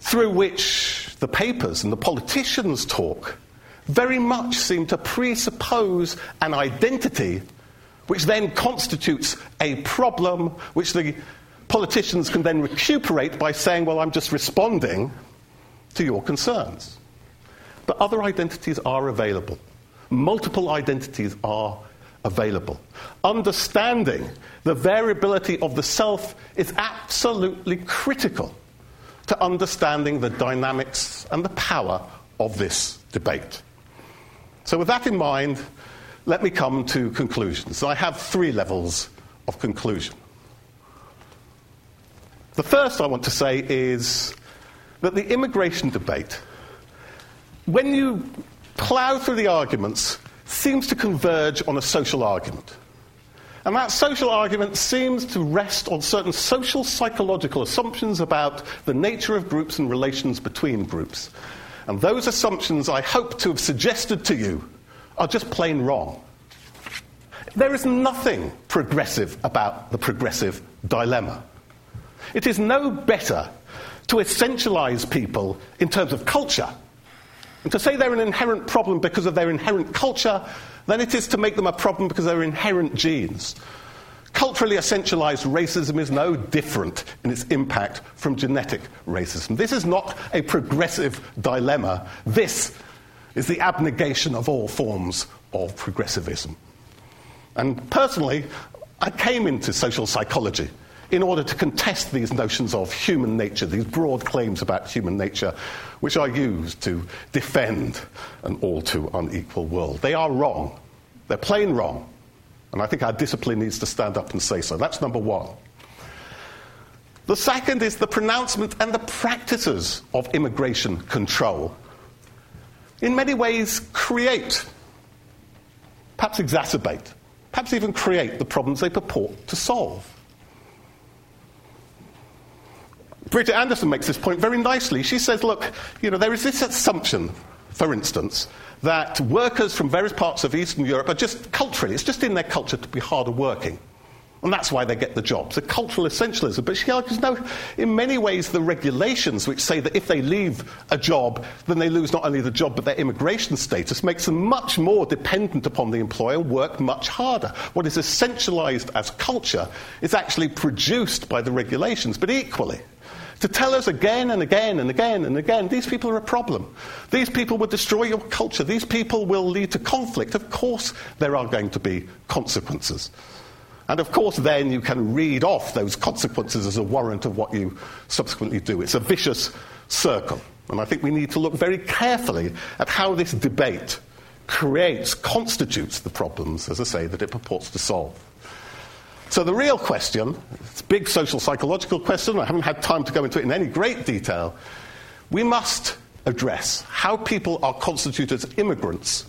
B: through which the papers and the politicians talk very much seem to presuppose an identity which then constitutes a problem which the politicians can then recuperate by saying, well, I'm just responding to your concerns. But other identities are available. Multiple identities are available. Understanding the variability of the self is absolutely critical to understanding the dynamics and the power of this debate. So, with that in mind, let me come to conclusions. I have three levels of conclusion. The first I want to say is that the immigration debate, when you plough through the arguments, seems to converge on a social argument. And that social argument seems to rest on certain social psychological assumptions about the nature of groups and relations between groups. And those assumptions I hope to have suggested to you are just plain wrong. There is nothing progressive about the progressive dilemma. It is no better to essentialize people in terms of culture and to say they're an inherent problem because of their inherent culture than it is to make them a problem because they're inherent genes. Culturally essentialized racism is no different in its impact from genetic racism. This is not a progressive dilemma. This is the abnegation of all forms of progressivism. And personally, I came into social psychology in order to contest these notions of human nature, these broad claims about human nature, which are used to defend an all too unequal world. They are wrong. They're plain wrong. And I think our discipline needs to stand up and say so. That's number one. The second is the pronouncement and the practices of immigration control. In many ways, create, perhaps exacerbate, perhaps even create the problems they purport to solve. Bridget Anderson makes this point very nicely. She says, look, you know, there is this assumption, for instance, that workers from various parts of Eastern Europe are just culturally, it's just in their culture to be harder working. And that's why they get the jobs. A cultural essentialism. But she argues, no, in many ways, the regulations which say that if they leave a job, then they lose not only the job but their immigration status makes them much more dependent upon the employer, work much harder. What is essentialized as culture is actually produced by the regulations, but equally to tell us again and again and again and again these people are a problem. These people will destroy your culture. These people will lead to conflict. Of course, there are going to be consequences. And of course, then you can read off those consequences as a warrant of what you subsequently do. It's a vicious circle. And I think we need to look very carefully at how this debate creates, constitutes the problems, as I say, that it purports to solve. So the real question, it's a big social psychological question, I haven't had time to go into it in any great detail. We must address how people are constituted as immigrants,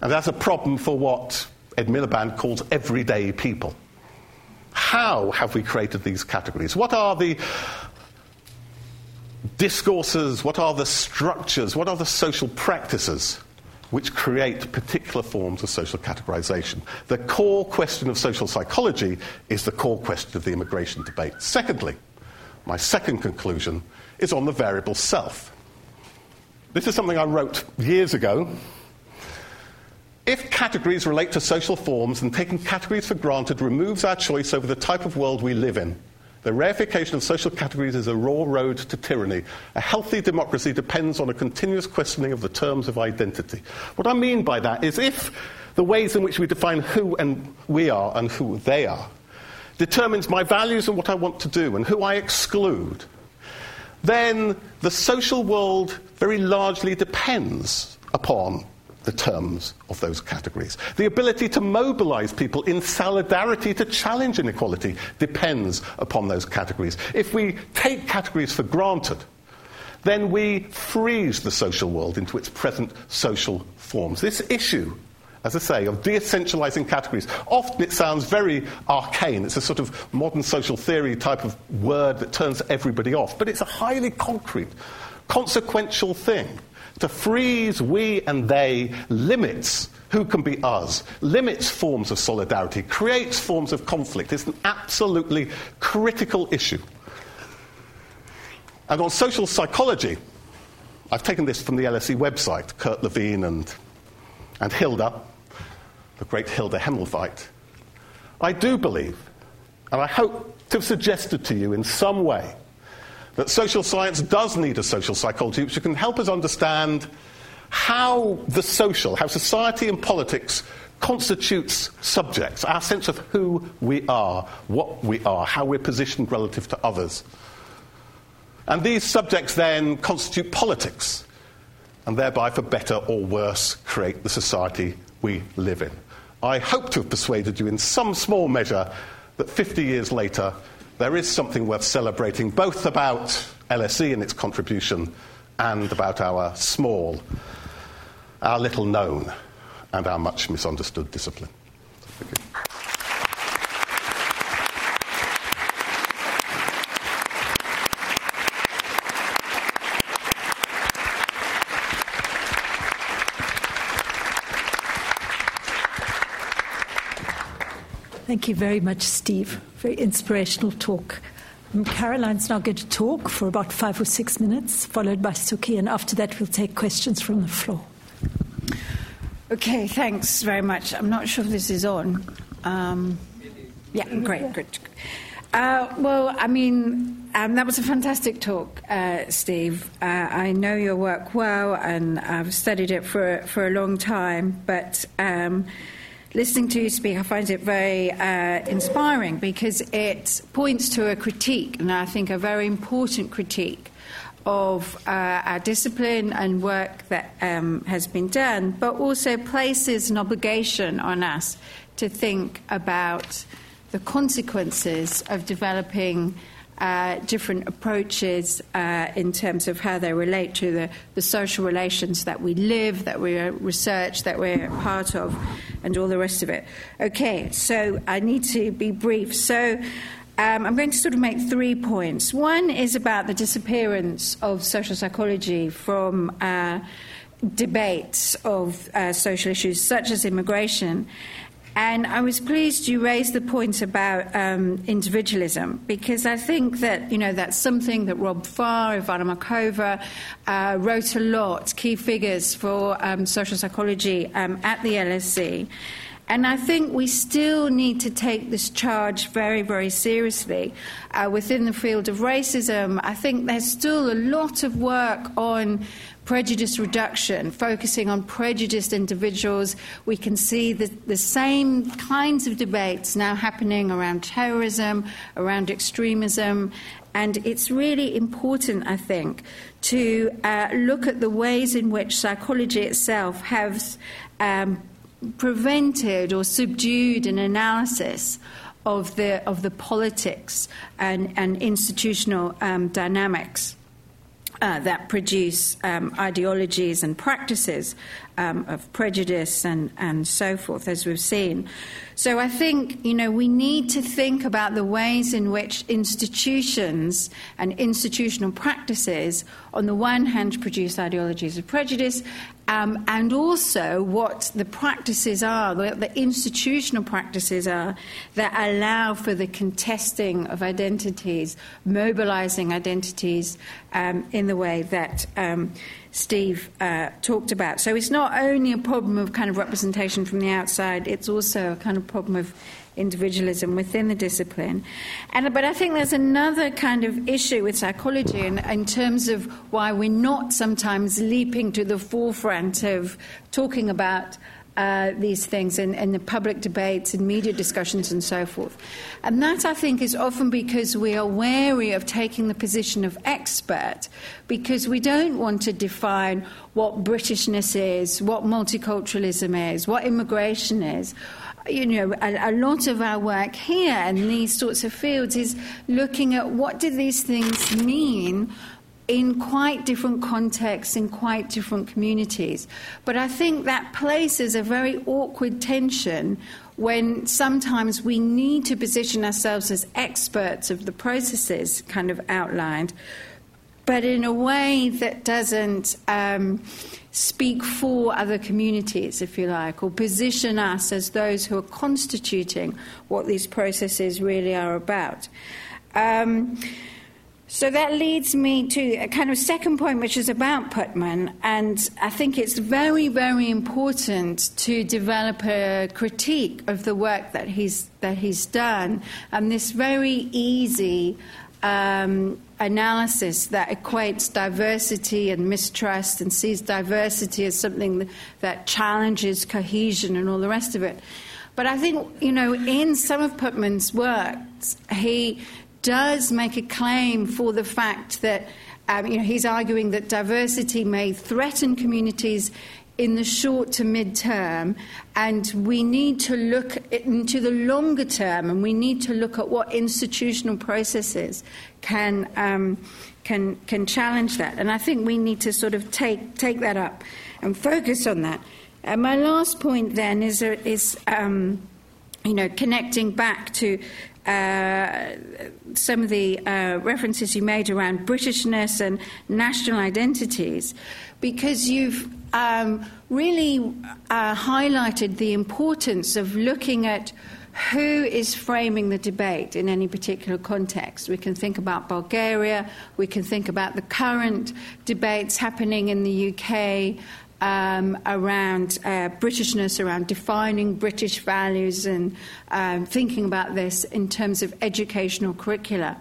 B: and that's a problem for what Ed Miliband calls everyday people. How have we created these categories? What are the discourses? What are the structures? What are the social practices which create particular forms of social categorization. The core question of social psychology is the core question of the immigration debate. Secondly, my second conclusion is on the variable self. This is something I wrote years ago. If categories relate to social forms, then taking categories for granted removes our choice over the type of world we live in. The reification of social categories is a raw road to tyranny. A healthy democracy depends on a continuous questioning of the terms of identity. What I mean by that is if the ways in which we define who and we are and who they are determines my values and what I want to do and who I exclude, then the social world very largely depends upon the terms of those categories. The ability to mobilize people in solidarity to challenge inequality depends upon those categories. If we take categories for granted, then we freeze the social world into its present social forms. This issue, as I say, of de-essentializing categories, often it sounds very arcane. It's a sort of modern social theory type of word that turns everybody off, but it's a highly concrete, consequential thing to freeze we and they limits who can be us, limits forms of solidarity, creates forms of conflict. It's an absolutely critical issue. And on social psychology, I've taken this from the LSE website, Kurt Lewin and, and Hilda, the great Hilda Himmelweit. I do believe, and I hope to have suggested to you in some way, that social science does need a social psychology which can help us understand how the social, how society and politics constitutes subjects, our sense of who we are, what we are, how we're positioned relative to others. And these subjects then constitute politics, and thereby, for better or worse, create the society we live in. I hope to have persuaded you in some small measure that 50 years later, there is something worth celebrating, both about LSE and its contribution and about our small, our little known, and our much misunderstood discipline.
A: Thank you very much, Steve. Very inspirational talk. And Caroline's now going to talk for about five or six minutes, followed by Suki, and after that, we'll take questions from the floor.
C: Okay, thanks very much. I'm not sure if this is on. Um, yeah, great, good. Uh, well, I mean, um, that was a fantastic talk, uh, Steve. Uh, I know your work well, and I've studied it for for a long time, but. Um, listening to you speak, I find it very uh, inspiring because it points to a critique, and I think a very important critique of uh, our discipline and work that um, has been done, but also places an obligation on us to think about the consequences of developing uh, different approaches uh, in terms of how they relate to the, the social relations that we live, that we research, that we're part of, and all the rest of it. Okay, so I need to be brief. So um, I'm going to sort of make three points. One is about the disappearance of social psychology from. Uh, debates of uh, social issues such as immigration and I was pleased you raised the point about um, individualism because I think that you know that's something that Rob Farr, Ivana Markova uh, wrote a lot, key figures for um, social psychology um, at the LSE. And I think we still need to take this charge very, very seriously uh, within the field of racism. I think there's still a lot of work on prejudice reduction, focusing on prejudiced individuals. We can see the, the same kinds of debates now happening around terrorism, around extremism, and it's really important, I think, to uh, look at the ways in which psychology itself has um, prevented or subdued an analysis of the, of the politics and, and institutional um, dynamics uh, that produce um, ideologies and practices um, of prejudice and, and so forth, as we've seen. So I think, you know, we need to think about the ways in which institutions and institutional practices, on the one hand, produce ideologies of prejudice, um, and also what the practices are, the, the, institutional practices are that allow for the contesting of identities, mobilizing identities um, in the way that um, Steve uh, talked about. So it's not only a problem of kind of representation from the outside, it's also a kind of problem of individualism within the discipline. And, but I think there's another kind of issue with psychology in, in terms of why we're not sometimes leaping to the forefront of talking about uh, these things in, in the public debates and media discussions and so forth. And that, I think, is often because we are wary of taking the position of expert because we don't want to define what Britishness is, what multiculturalism is, what immigration is you know, a, a, lot of our work here in these sorts of fields is looking at what do these things mean in quite different contexts, in quite different communities. But I think that places a very awkward tension when sometimes we need to position ourselves as experts of the processes kind of outlined, but in a way that doesn't um, speak for other communities, if you like, or position us as those who are constituting what these processes really are about. Um, so that leads me to a kind of second point, which is about Putnam, and I think it's very, very important to develop a critique of the work that he's that he's done, and this very easy um, analysis that equates diversity and mistrust and sees diversity as something that challenges cohesion and all the rest of it. But I think, you know, in some of Putnam's works, he does make a claim for the fact that um, you know, he's arguing that diversity may threaten communities in the short to mid term, and we need to look into the longer term, and we need to look at what institutional processes can um, can can challenge that. And I think we need to sort of take take that up and focus on that. And my last point then is uh, is. Um, you know, connecting back to uh, some of the uh, references you made around Britishness and national identities, because you've um, really uh, highlighted the importance of looking at who is framing the debate in any particular context. We can think about Bulgaria, we can think about the current debates happening in the UK. Um, around uh, Britishness, around defining British values, and um, thinking about this in terms of educational curricula.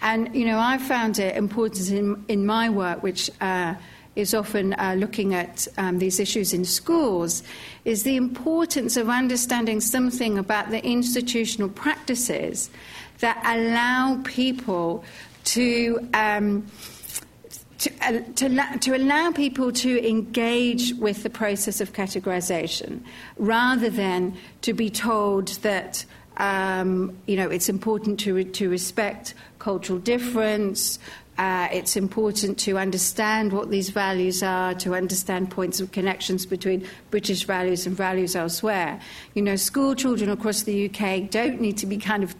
C: And, you know, I found it important in, in my work, which uh, is often uh, looking at um, these issues in schools is the importance of understanding something about the institutional practices that allow people to. Um, to, uh, to, to, allow people to engage with the process of categorization rather than to be told that um, you know, it's important to, re- to respect cultural difference, uh, it's important to understand what these values are, to understand points of connections between British values and values elsewhere. You know, school children across the UK don't need to be kind of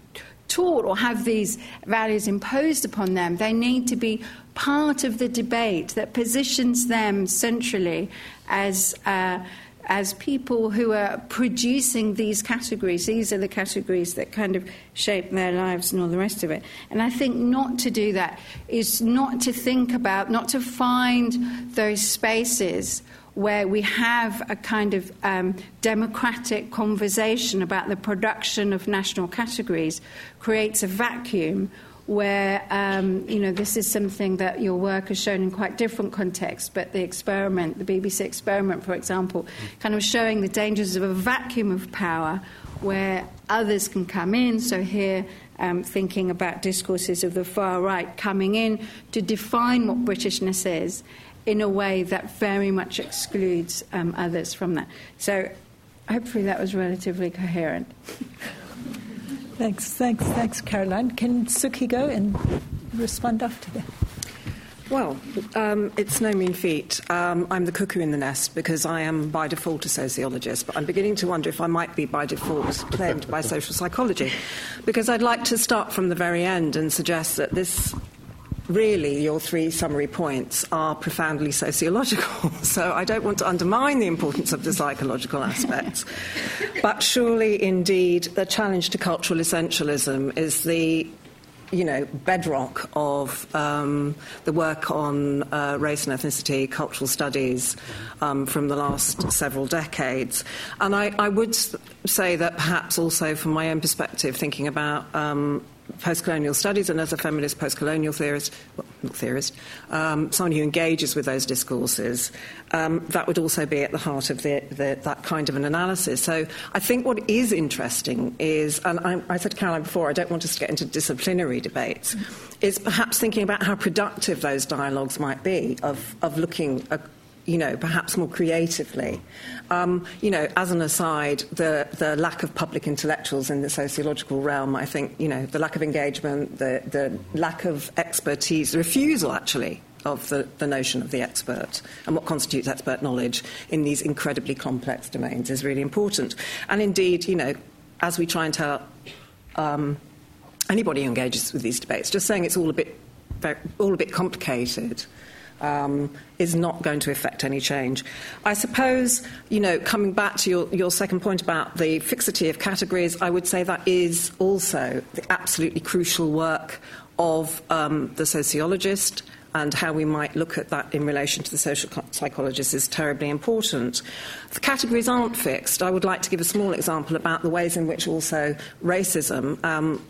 C: taught or have these values imposed upon them. They need to be part of the debate that positions them centrally as. Uh, as people who are producing these categories. These are the categories that kind of shape their lives and all the rest of it. And I think not to do that is not to think about, not to find those spaces where we have a kind of um, democratic conversation about the production of national categories creates a vacuum where um, you know this is something that your work has shown in quite different contexts, but the experiment, the BBC experiment, for example, kind of showing the dangers of a vacuum of power where others can come in. So here, um, thinking about discourses of the far right coming in to define what Britishness is in a way that very much excludes um, others from that. So hopefully that was relatively coherent. [LAUGHS]
A: Thanks, thanks, thanks, Caroline. Can Suki go and respond after that?
D: Well, um, it's no mean feat. Um, I'm the cuckoo in the nest because I am by default a sociologist, but I'm beginning to wonder if I might be by default claimed by social psychology. Because I'd like to start from the very end and suggest that this really, your three summary points are profoundly sociological. [LAUGHS] So I don't want to undermine the importance of the psychological aspects. [LAUGHS] but surely, indeed, the challenge to cultural essentialism is the you know, bedrock of um, the work on uh, race and ethnicity, cultural studies um, from the last several decades. And I, I, would say that perhaps also from my own perspective, thinking about um, post-colonial studies and as a feminist post-colonial theorist, well, not theorist, um, someone who engages with those discourses, um, that would also be at the heart of the, the, that kind of an analysis. So I think what is interesting is, and I, I said to Caroline before, I don't want us to get into disciplinary debates, is perhaps thinking about how productive those dialogues might be of, of looking at you know, perhaps more creatively. Um, you know, as an aside, the, the lack of public intellectuals in the sociological realm, I think, you know, the lack of engagement, the, the lack of expertise, the refusal actually of the, the notion of the expert and what constitutes expert knowledge in these incredibly complex domains is really important. And indeed, you know, as we try and tell um, anybody who engages with these debates, just saying it's all a bit, all a bit complicated um, is not going to affect any change. I suppose, you know, coming back to your, your second point about the fixity of categories, I would say that is also the absolutely crucial work of um, the sociologist and how we might look at that in relation to the social psychologist is terribly important. The categories aren't fixed. I would like to give a small example about the ways in which also racism um,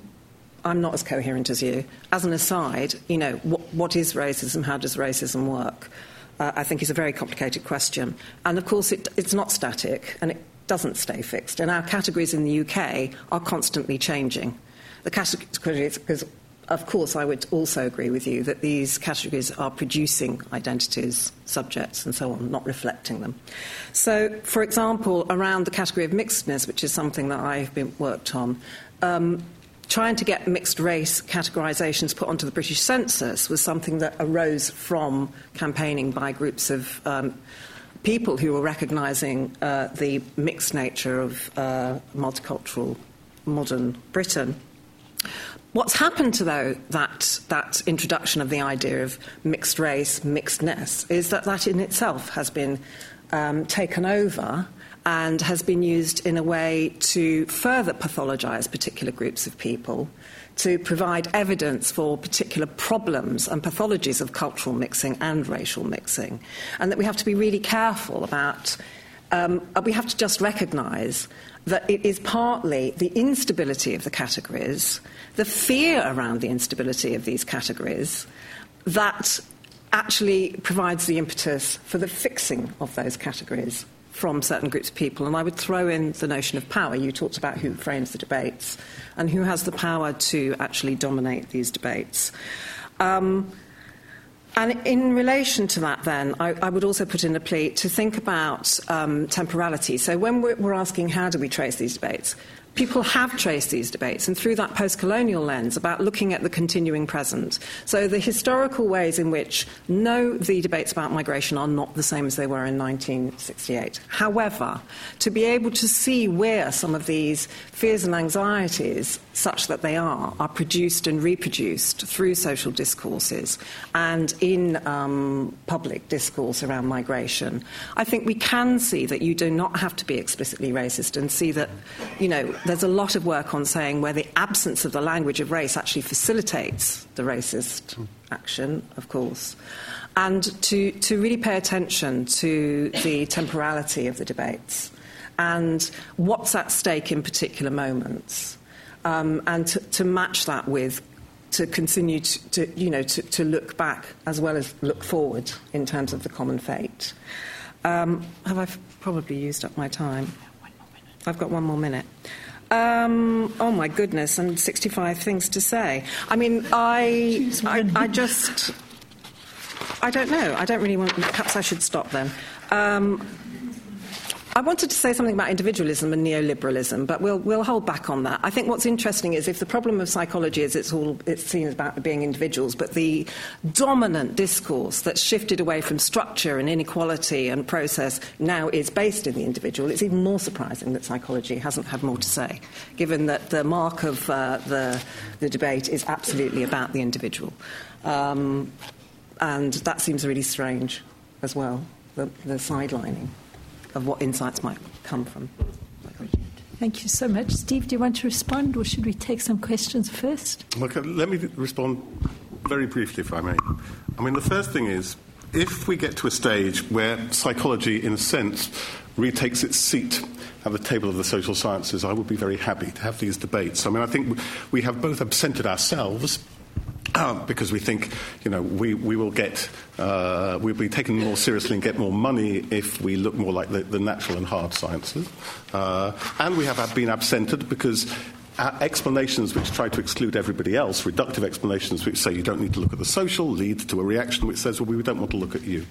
D: I'm not as coherent as you. As an aside, you know, what, what is racism? How does racism work? Uh, I think is a very complicated question. And of course, it, it's not static and it doesn't stay fixed. And our categories in the UK are constantly changing. The categories, because of course, I would also agree with you that these categories are producing identities, subjects, and so on, not reflecting them. So, for example, around the category of mixedness, which is something that I've been worked on, um, trying to get mixed race categorisations put onto the British census was something that arose from campaigning by groups of um, people who were recognising uh, the mixed nature of uh, multicultural modern Britain. What's happened to though, that, that introduction of the idea of mixed race, mixedness, is that that in itself has been um, taken over and has been used in a way to further pathologise particular groups of people, to provide evidence for particular problems and pathologies of cultural mixing and racial mixing, and that we have to be really careful about. Um, we have to just recognise that it is partly the instability of the categories, the fear around the instability of these categories, that actually provides the impetus for the fixing of those categories from certain groups of people. And I would throw in the notion of power. You talked about who frames the debates and who has the power to actually dominate these debates. Um, and in relation to that, then, I, I, would also put in a plea to think about um, temporality. So, when we're, we're asking how do we trace these debates, people have traced these debates, and through that post colonial lens, about looking at the continuing present. So, the historical ways in which, no, the debates about migration are not the same as they were in 1968. However, to be able to see where some of these fears and anxieties, such that they are, are produced and reproduced through social discourses and in um, public discourse around migration, I think we can see that you do not have to be explicitly racist and see that, you know, there's a lot of work on saying where the absence of the language of race actually facilitates the racist action, of course, and to, to really pay attention to the temporality of the debates and what's at stake in particular moments, um, and to, to, match that with to continue to, to you know to, to, look back as well as look forward in terms of the common fate. Um, have I probably used up my time? I've got one more minute. Um, oh my goodness, and 65 things to say. I mean, I, I, I, just, I don't know. I don't really want, perhaps I should stop then. Um, I wanted to say something about individualism and neoliberalism, but we'll, we'll hold back on that. I think what's interesting is if the problem of psychology is it's all it's seen about being individuals, but the dominant discourse that's shifted away from structure and inequality and process now is based in the individual, it's even more surprising that psychology hasn't had more to say, given that the mark of uh, the, the debate is absolutely about the individual. Um, and that seems really strange as well, the, the sidelining of what insights might come from.
A: Thank you so much. Steve, do you want to respond, or should we take some questions first?
B: Okay, uh, let me respond very briefly, if I may. I mean, the first thing is if we get to a stage where psychology, in a sense, retakes its seat at the table of the social sciences, I would be very happy to have these debates. I mean, I think we have both absented ourselves because we think, you know, we, we will get, uh, we'll be taken more seriously and get more money if we look more like the, the natural and hard sciences. Uh, and we have been absented because Uh, explanations which try to exclude everybody else, reductive explanations which say you don't need to look at the social, lead to a reaction which says, well, we don't want to look at you.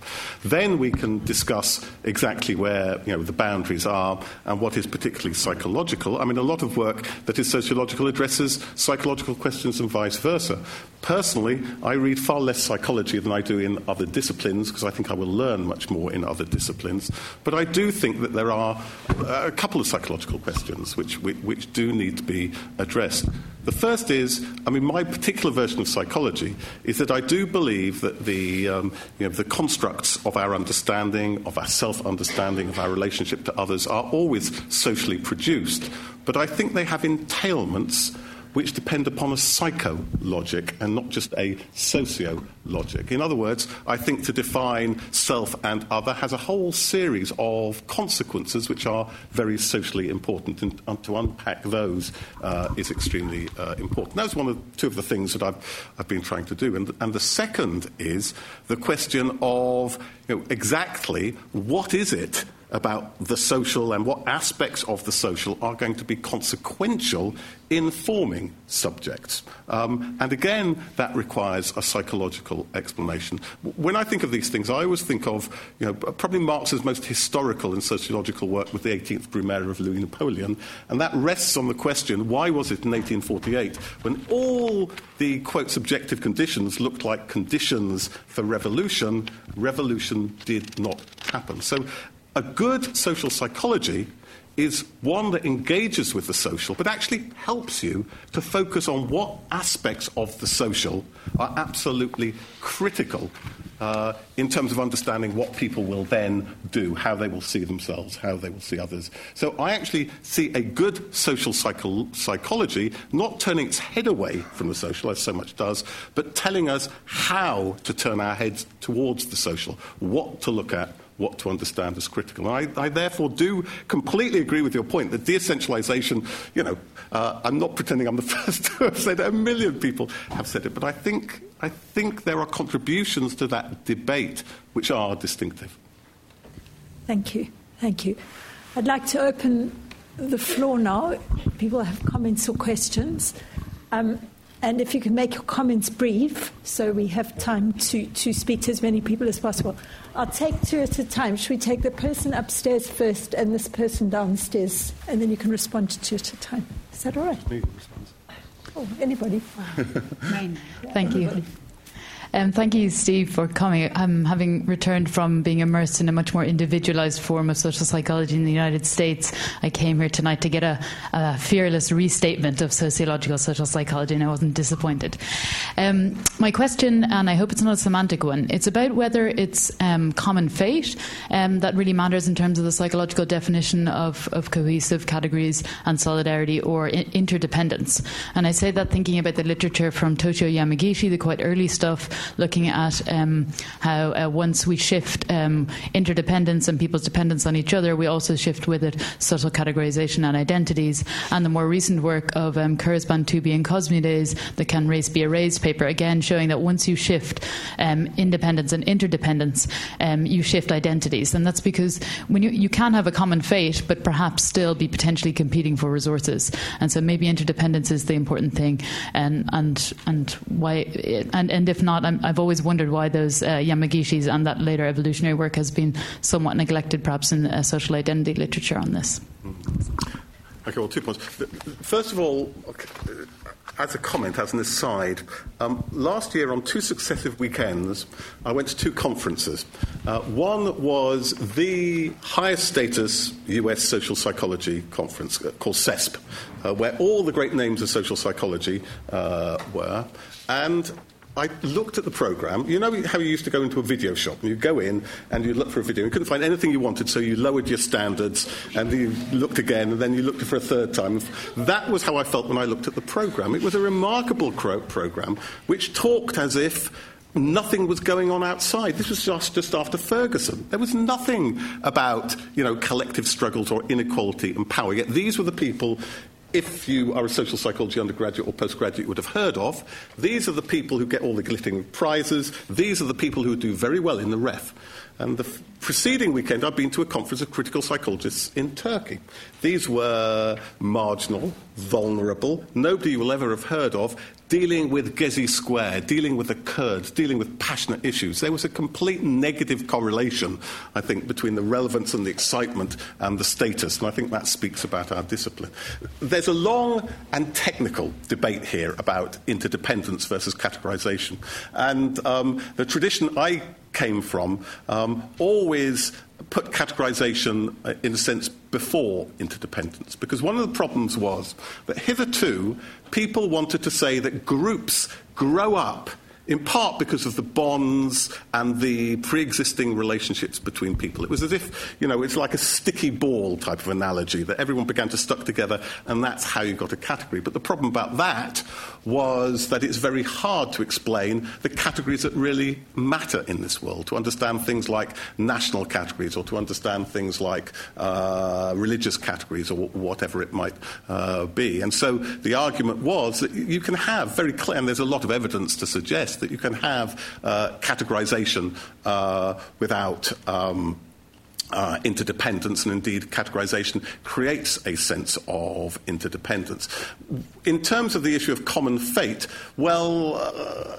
B: Then we can discuss exactly where you know, the boundaries are and what is particularly psychological. I mean, a lot of work that is sociological addresses psychological questions and vice versa. Personally, I read far less psychology than I do in other disciplines because I think I will learn much more in other disciplines. But I do think that there are a couple of psychological questions which, which, which do need to be addressed. The first is, I mean, my particular version of psychology is that I do believe that the, um, you know, the constructs of our understanding, of our self understanding, of our relationship to others are always socially produced. But I think they have entailments which depend upon a psycho-logic and not just a socio-logic. In other words, I think to define self and other has a whole series of consequences which are very socially important, and to unpack those uh, is extremely uh, important. That's one of two of the things that I've, I've been trying to do. And, and the second is the question of you know, exactly what is it about the social and what aspects of the social are going to be consequential in forming subjects. Um, and again, that requires a psychological explanation. When I think of these things, I always think of you know, probably Marx's most historical and sociological work with the 18th Brumaire of Louis Napoleon, and that rests on the question why was it in 1848 when all the quote subjective conditions looked like conditions for revolution, revolution did not happen. So a good social psychology is one that engages with the social, but actually helps you to focus on what aspects of the social are absolutely critical uh, in terms of understanding what people will then do, how they will see themselves, how they will see others. So I actually see a good social psycho- psychology not turning its head away from the social, as so much does, but telling us how to turn our heads towards the social, what to look at, what to understand as critical. And I, I therefore do completely agree with your point that deessentialization, you know, uh, I'm not pretending I'm the [LAUGHS] first to have said it. A million people have said it, but I think, I think there are contributions to that debate which are distinctive.
A: Thank you. Thank you. I'd like to open the floor now. People have comments or questions. Um, and if you can make your comments brief so we have time to, to speak to as many people as possible. I'll take two at a time. Should we take the person upstairs first and this person downstairs, and then you can respond to two at a time? Is that all right? Oh, anybody? [LAUGHS]
E: Thank you. Um, thank you, Steve, for coming. I'm having returned from being immersed in a much more individualized form of social psychology in the United States. I came here tonight to get a, a fearless restatement of sociological social psychology, and I wasn't disappointed. Um, my question, and I hope it's not a semantic one, it's about whether it's um, common fate um, that really matters in terms of the psychological definition of, of cohesive categories and solidarity or I- interdependence. And I say that thinking about the literature from Toshio Yamagishi, the quite early stuff looking at um, how uh, once we shift um, interdependence and people's dependence on each other, we also shift with it social categorization and identities. And the more recent work of um, Kurzban, Tooby, and Cosmides, the Can Race Be Erased paper, again showing that once you shift um, independence and interdependence, um, you shift identities. And that's because when you, you can have a common fate, but perhaps still be potentially competing for resources. And so maybe interdependence is the important thing, and and and why, and and if not, i have always wondered why those uh, Yamagishis and that later evolutionary work has been somewhat neglected, perhaps in uh, social identity literature on this.
B: Okay, well, two points. First of all, as a comment, as an aside, um, last year on two successive weekends, I went to two conferences. Uh, one was the highest status US social psychology conference uh, called SESP, uh, where all the great names of social psychology uh, were. And I looked at the program. You know how you used to go into a video shop and you go in and you look for a video. You couldn't find anything you wanted, so you lowered your standards and you looked again and then you looked for a third time. That was how I felt when I looked at the program. It was a remarkable program which talked as if nothing was going on outside. This was just, just after Ferguson. There was nothing about, you know, collective struggles or inequality and power. Yet these were the people if you are a social psychology undergraduate or postgraduate, you would have heard of. These are the people who get all the glittering prizes. These are the people who do very well in the ref. And the f- preceding weekend, I've been to a conference of critical psychologists in Turkey. These were marginal, vulnerable, nobody you will ever have heard of, dealing with Gezi Square, dealing with the Kurds, dealing with passionate issues. There was a complete negative correlation, I think, between the relevance and the excitement and the status, and I think that speaks about our discipline. There's a long and technical debate here about interdependence versus categorization. And um, the tradition I came from um, always put categorization, uh, in a sense, before interdependence. Because one of the problems was that hitherto people wanted to say that groups grow up in part because of the bonds and the pre existing relationships between people. It was as if, you know, it's like a sticky ball type of analogy that everyone began to stuck together and that's how you got a category. But the problem about that was that it's very hard to explain the categories that really matter in this world, to understand things like national categories or to understand things like uh, religious categories or whatever it might uh, be. And so the argument was that you can have very clear, and there's a lot of evidence to suggest that you can have uh, categorization uh, without. Um, uh, interdependence, and indeed categorization creates a sense of interdependence. In terms of the issue of common fate, well, uh,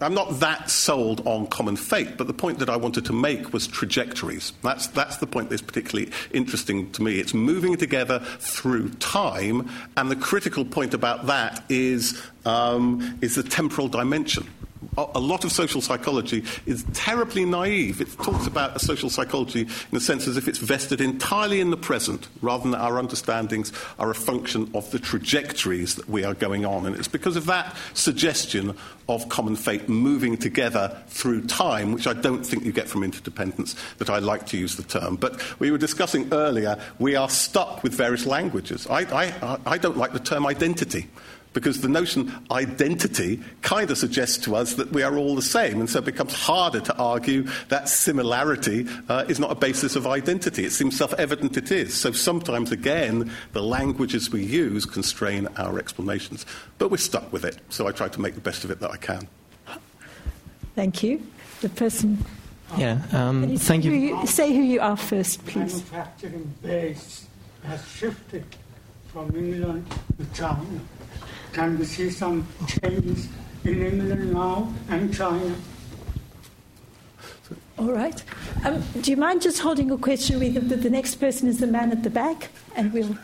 B: I'm not that sold on common fate, but the point that I wanted to make was trajectories. That's, that's the point that's particularly interesting to me. It's moving together through time, and the critical point about that is, um, is the temporal dimension a lot of social psychology is terribly naive. It talks about a social psychology in a sense as if it's vested entirely in the present, rather than our understandings are a function of the trajectories that we are going on. And it's because of that suggestion of common fate moving together through time, which I don't think you get from interdependence, that I like to use the term. But we were discussing earlier, we are stuck with various languages. I, I, I don't like the term identity because the notion identity kind of suggests to us that we are all the same, and so it becomes harder to argue that similarity uh, is not a basis of identity. It seems self evident it is. So sometimes, again, the languages we use constrain our explanations. But we're stuck with it, so I try to make the best of it that I can.
A: Thank you. The person.
F: Yeah, um,
A: you
F: thank
A: you.
F: you.
A: Say who you are first, please.
G: Manufacturing base has shifted from England to China can we see some change in England now and China?
A: All right. Um, do you mind just holding your question? The, the, the next person is the man at the back, and we'll.
F: No,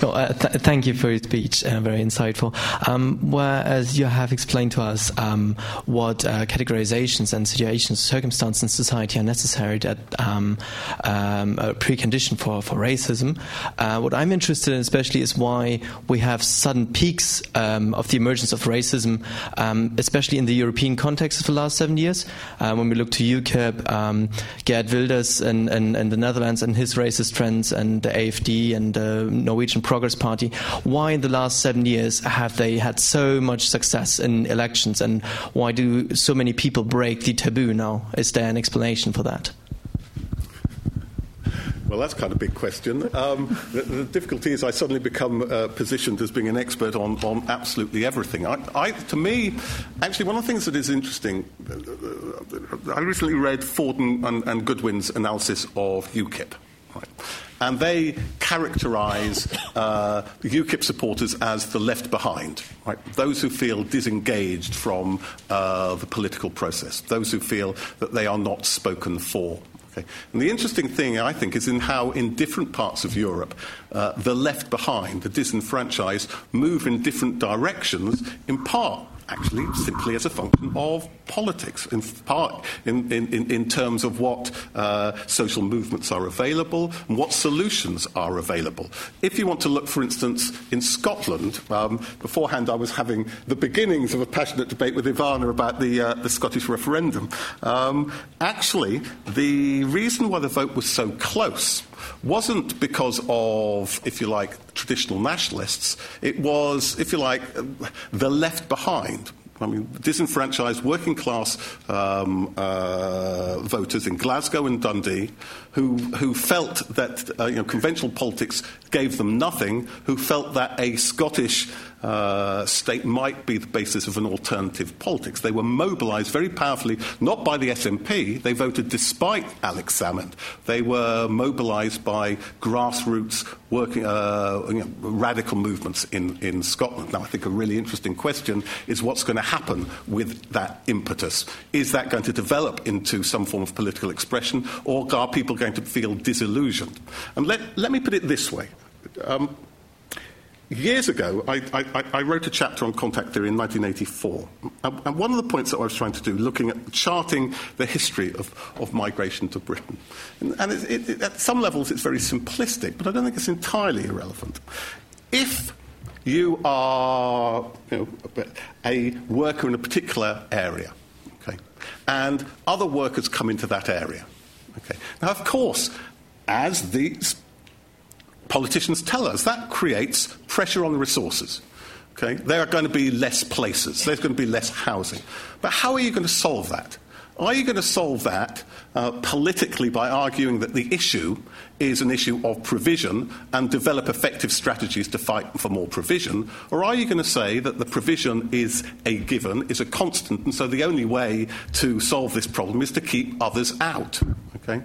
F: uh, th- thank you for your speech, uh, very insightful. Um, whereas you have explained to us um, what uh, categorizations and situations, circumstances in society are necessary that um, um a precondition for, for racism, uh, what I'm interested in especially is why we have sudden peaks um, of the emergence of racism, um, especially in the European context of the last seven years. Uh, when we look to UKIP, um, Geert Wilders and, and, and the Netherlands and his racist trends, and the AFD and the Norwegian Progress Party. Why in the last seven years have they had so much success in elections, and why do so many people break the taboo now? Is there an explanation for that?
B: Well, that's kind of a big question. Um, the, the, difficulty is I suddenly become uh, positioned as being an expert on, on absolutely everything. I, I, to me, actually, one of the things that is interesting, uh, I recently read Ford and, and, and Goodwin's analysis of UKIP. Right? And they characterize uh, UKIP supporters as the left behind, right? those who feel disengaged from uh, the political process, those who feel that they are not spoken for. Okay. And the interesting thing, I think, is in how, in different parts of Europe, uh, the left behind, the disenfranchised, move in different directions, in part actually simply as a function of politics, in part in, in, in terms of what uh, social movements are available and what solutions are available. If you want to look, for instance, in Scotland, um, beforehand I was having the beginnings of a passionate debate with Ivana about the, uh, the Scottish referendum. Um, actually, the reason why the vote was so close wasn't because of, if you like, traditional nationalists. It was, if you like, the left behind. I mean, disenfranchised working class um, uh, voters in Glasgow and Dundee who, who felt that uh, you know, conventional politics gave them nothing, who felt that a Scottish uh, state might be the basis of an alternative politics. They were mobilised very powerfully, not by the SNP, they voted despite Alex Salmond. They were mobilised by grassroots working, uh, you know, radical movements in, in Scotland. Now, I think a really interesting question is what's going to happen with that impetus? Is that going to develop into some form of political expression, or are people going to feel disillusioned? And let, let me put it this way. Um, Years ago, I, I, I, wrote a chapter on contact theory in 1984. And one of the points that I was trying to do, looking at charting the history of, of migration to Britain. And, and it, it, at some levels, it's very simplistic, but I don't think it's entirely irrelevant. If you are you know, a worker in a particular area, okay, and other workers come into that area, okay. Now, of course, as these politicians tell us that creates pressure on the resources. Okay? There are going to be less places, there's going to be less housing. But how are you going to solve that? Are you going to solve that uh, politically by arguing that the issue is an issue of provision and develop effective strategies to fight for more provision? Or are you going to say that the provision is a given, is a constant, and so the only way to solve this problem is to keep others out? Okay?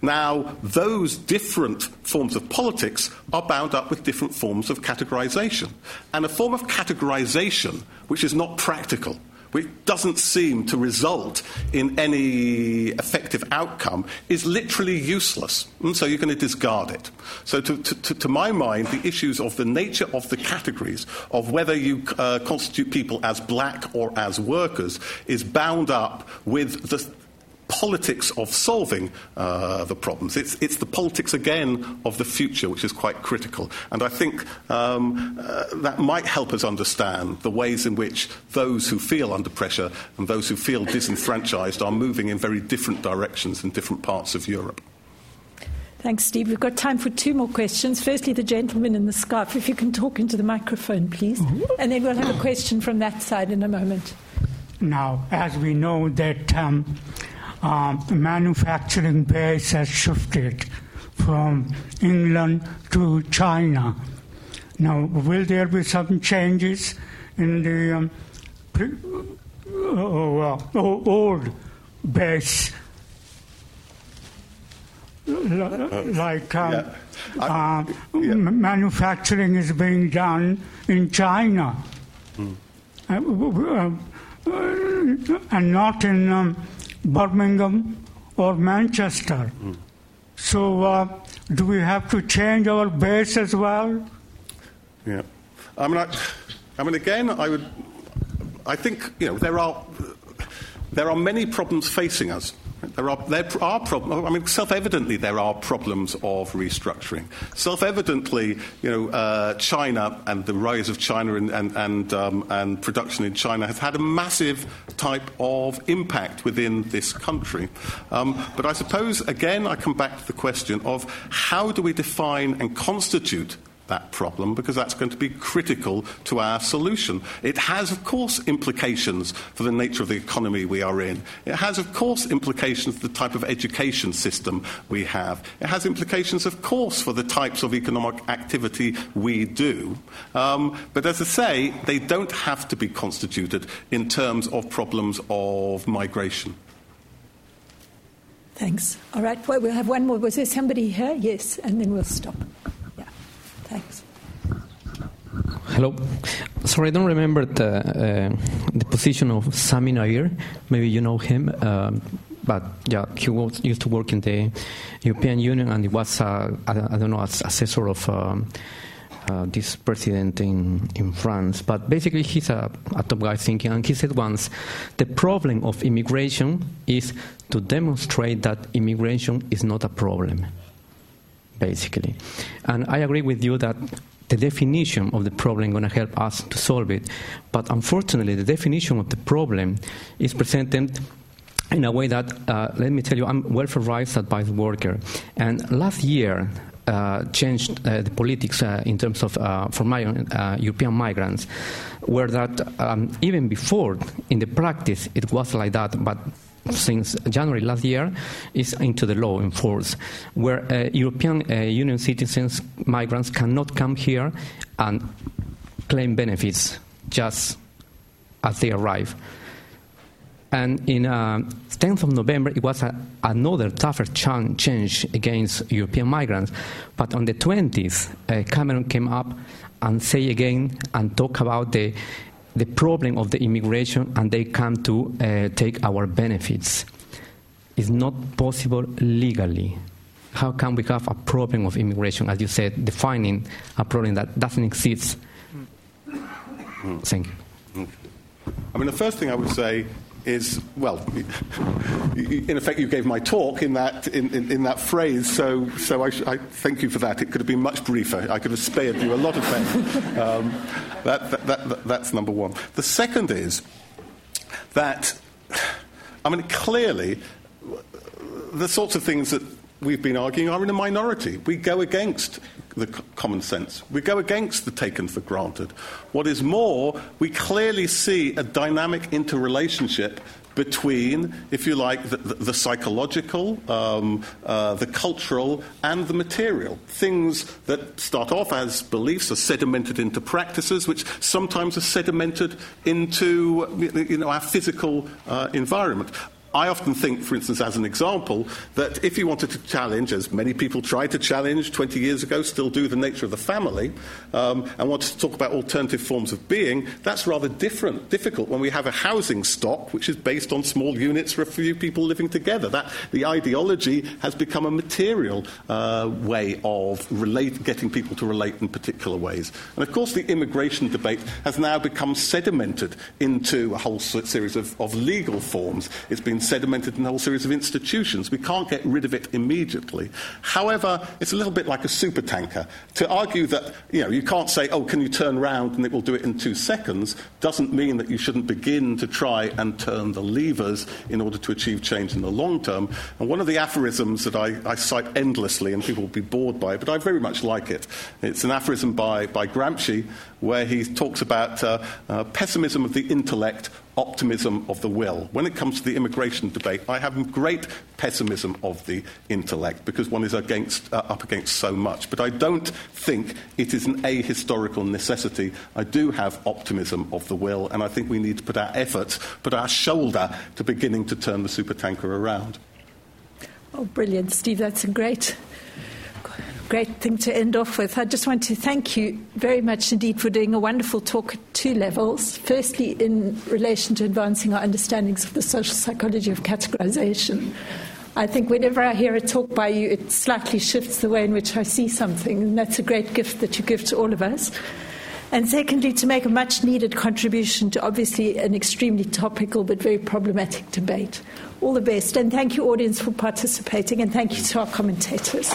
B: Now, those different forms of politics are bound up with different forms of categorization. And a form of categorization which is not practical, which doesn't seem to result in any effective outcome, is literally useless. And so you're going to discard it. So, to, to, to my mind, the issues of the nature of the categories, of whether you uh, constitute people as black or as workers, is bound up with the politics of solving uh, the problems. It's, it's, the politics, again, of the future, which is quite critical. And I think um, uh, that might help us understand the ways in which those who feel under pressure and those who feel disenfranchised are moving in very different directions in different parts of Europe.
A: Thanks, Steve. We've got time for two more questions. Firstly, the gentleman in the scarf, if you can talk into the microphone, please. Mm-hmm. And then we'll have a question from that side in a moment.
G: Now, as we know that um, um, manufacturing base has shifted from England to China. Now, will there be some changes in the um, pre- uh, uh, old base? Like um, yeah. uh, yeah. manufacturing is being done in China, mm. and not in um, Birmingham or Manchester. Mm. So, uh, do we have to change our base as well?
B: Yeah. I mean, I, I mean, again, I would. I think you know there are there are many problems facing us. There are, there are problems. I mean, self-evidently, there are problems of restructuring. Self-evidently, you know, uh, China and the rise of China and, and, and, um, and, production in China has had a massive type of impact within this country. Um, but I suppose, again, I come back to the question of how do we define and constitute that problem because that's going to be critical to our solution. It has, of course, implications for the nature of the economy we are in. It has, of course, implications for the type of education system we have. It has implications, of course, for the types of economic activity we do. Um, but as I say, they don't have to be constituted in terms of problems of migration.
A: Thanks. All right, well, we'll have one more. Was there somebody here? Yes, and then we'll stop. Thanks.
H: Hello. Sorry, I don't remember the, uh, the position of Sami Nair. Maybe you know him. Um, but yeah, he was, used to work in the European Union and he was, uh, I, I, don't know, assessor of um, uh, this president in, in France. But basically, he's a, a top guy thinking, and he said once the problem of immigration is to demonstrate that immigration is not a problem basically. And I agree with you that the definition of the problem is going to help us to solve it. But unfortunately, the definition of the problem is presented in a way that, uh, let me tell you, I'm welfare rights advice worker. And last year, uh, changed uh, the politics uh, in terms of uh, for my, uh, European migrants, where that um, even before in the practice it was like that, but since January last year is into the law in force, where uh, European Union citizens, migrants cannot come here and claim benefits just as they arrive. And in uh, 10th of November, it was a, another tougher ch- change against European migrants. But on the 20th, uh, Cameron came up and say again and talk about the the problem of the immigration, and they come to uh, take our benefits. It's not possible legally. How can we have a problem of immigration, as you said, defining a problem that doesn't exist? Thank you.
B: I mean, the first thing I would say is, well, in effect, you gave my talk in that, in, in, in that phrase, so, so I, sh- I, thank you for that. It could have been much briefer. I could have spared you a lot of pain. Um, that, that, that, that's number one. The second is that, I mean, clearly, the sorts of things that we've been arguing are in a minority. We go against the common sense. We go against the taken for granted. What is more, we clearly see a dynamic interrelationship between, if you like, the, the, the psychological, um, uh, the cultural, and the material. Things that start off as beliefs are sedimented into practices, which sometimes are sedimented into you know, our physical uh, environment. I often think, for instance, as an example, that if you wanted to challenge, as many people tried to challenge 20 years ago, still do the nature of the family, um, and wanted to talk about alternative forms of being, that's rather different, difficult when we have a housing stock which is based on small units for a few people living together. That, the ideology has become a material uh, way of relate, getting people to relate in particular ways. And of course, the immigration debate has now become sedimented into a whole series of, of legal forms. It's been sedimented in a whole series of institutions. We can't get rid of it immediately. However, it's a little bit like a supertanker. To argue that you, know, you can't say, oh, can you turn around and it will do it in two seconds, doesn't mean that you shouldn't begin to try and turn the levers in order to achieve change in the long term. And one of the aphorisms that I, I cite endlessly, and people will be bored by it, but I very much like it, it's an aphorism by, by Gramsci where he talks about uh, uh, pessimism of the intellect, optimism of the will. When it comes to the immigration debate, I have great pessimism of the intellect because one is against, uh, up against so much. But I don't think it is an ahistorical necessity. I do have optimism of the will, and I think we need to put our efforts, put our shoulder to beginning to turn the supertanker around.
A: Oh, brilliant, Steve. That's a great great thing to end off with. I just want to thank you very much indeed for doing a wonderful talk at two levels. Firstly, in relation to advancing our understandings of the social psychology of categorization. I think whenever I hear a talk by you, it slightly shifts the way in which I see something, and that's a great gift that you give to all of us. And secondly, to make a much needed contribution to obviously an extremely topical but very problematic debate. All the best, and thank you, audience, for participating, and thank you to our commentators.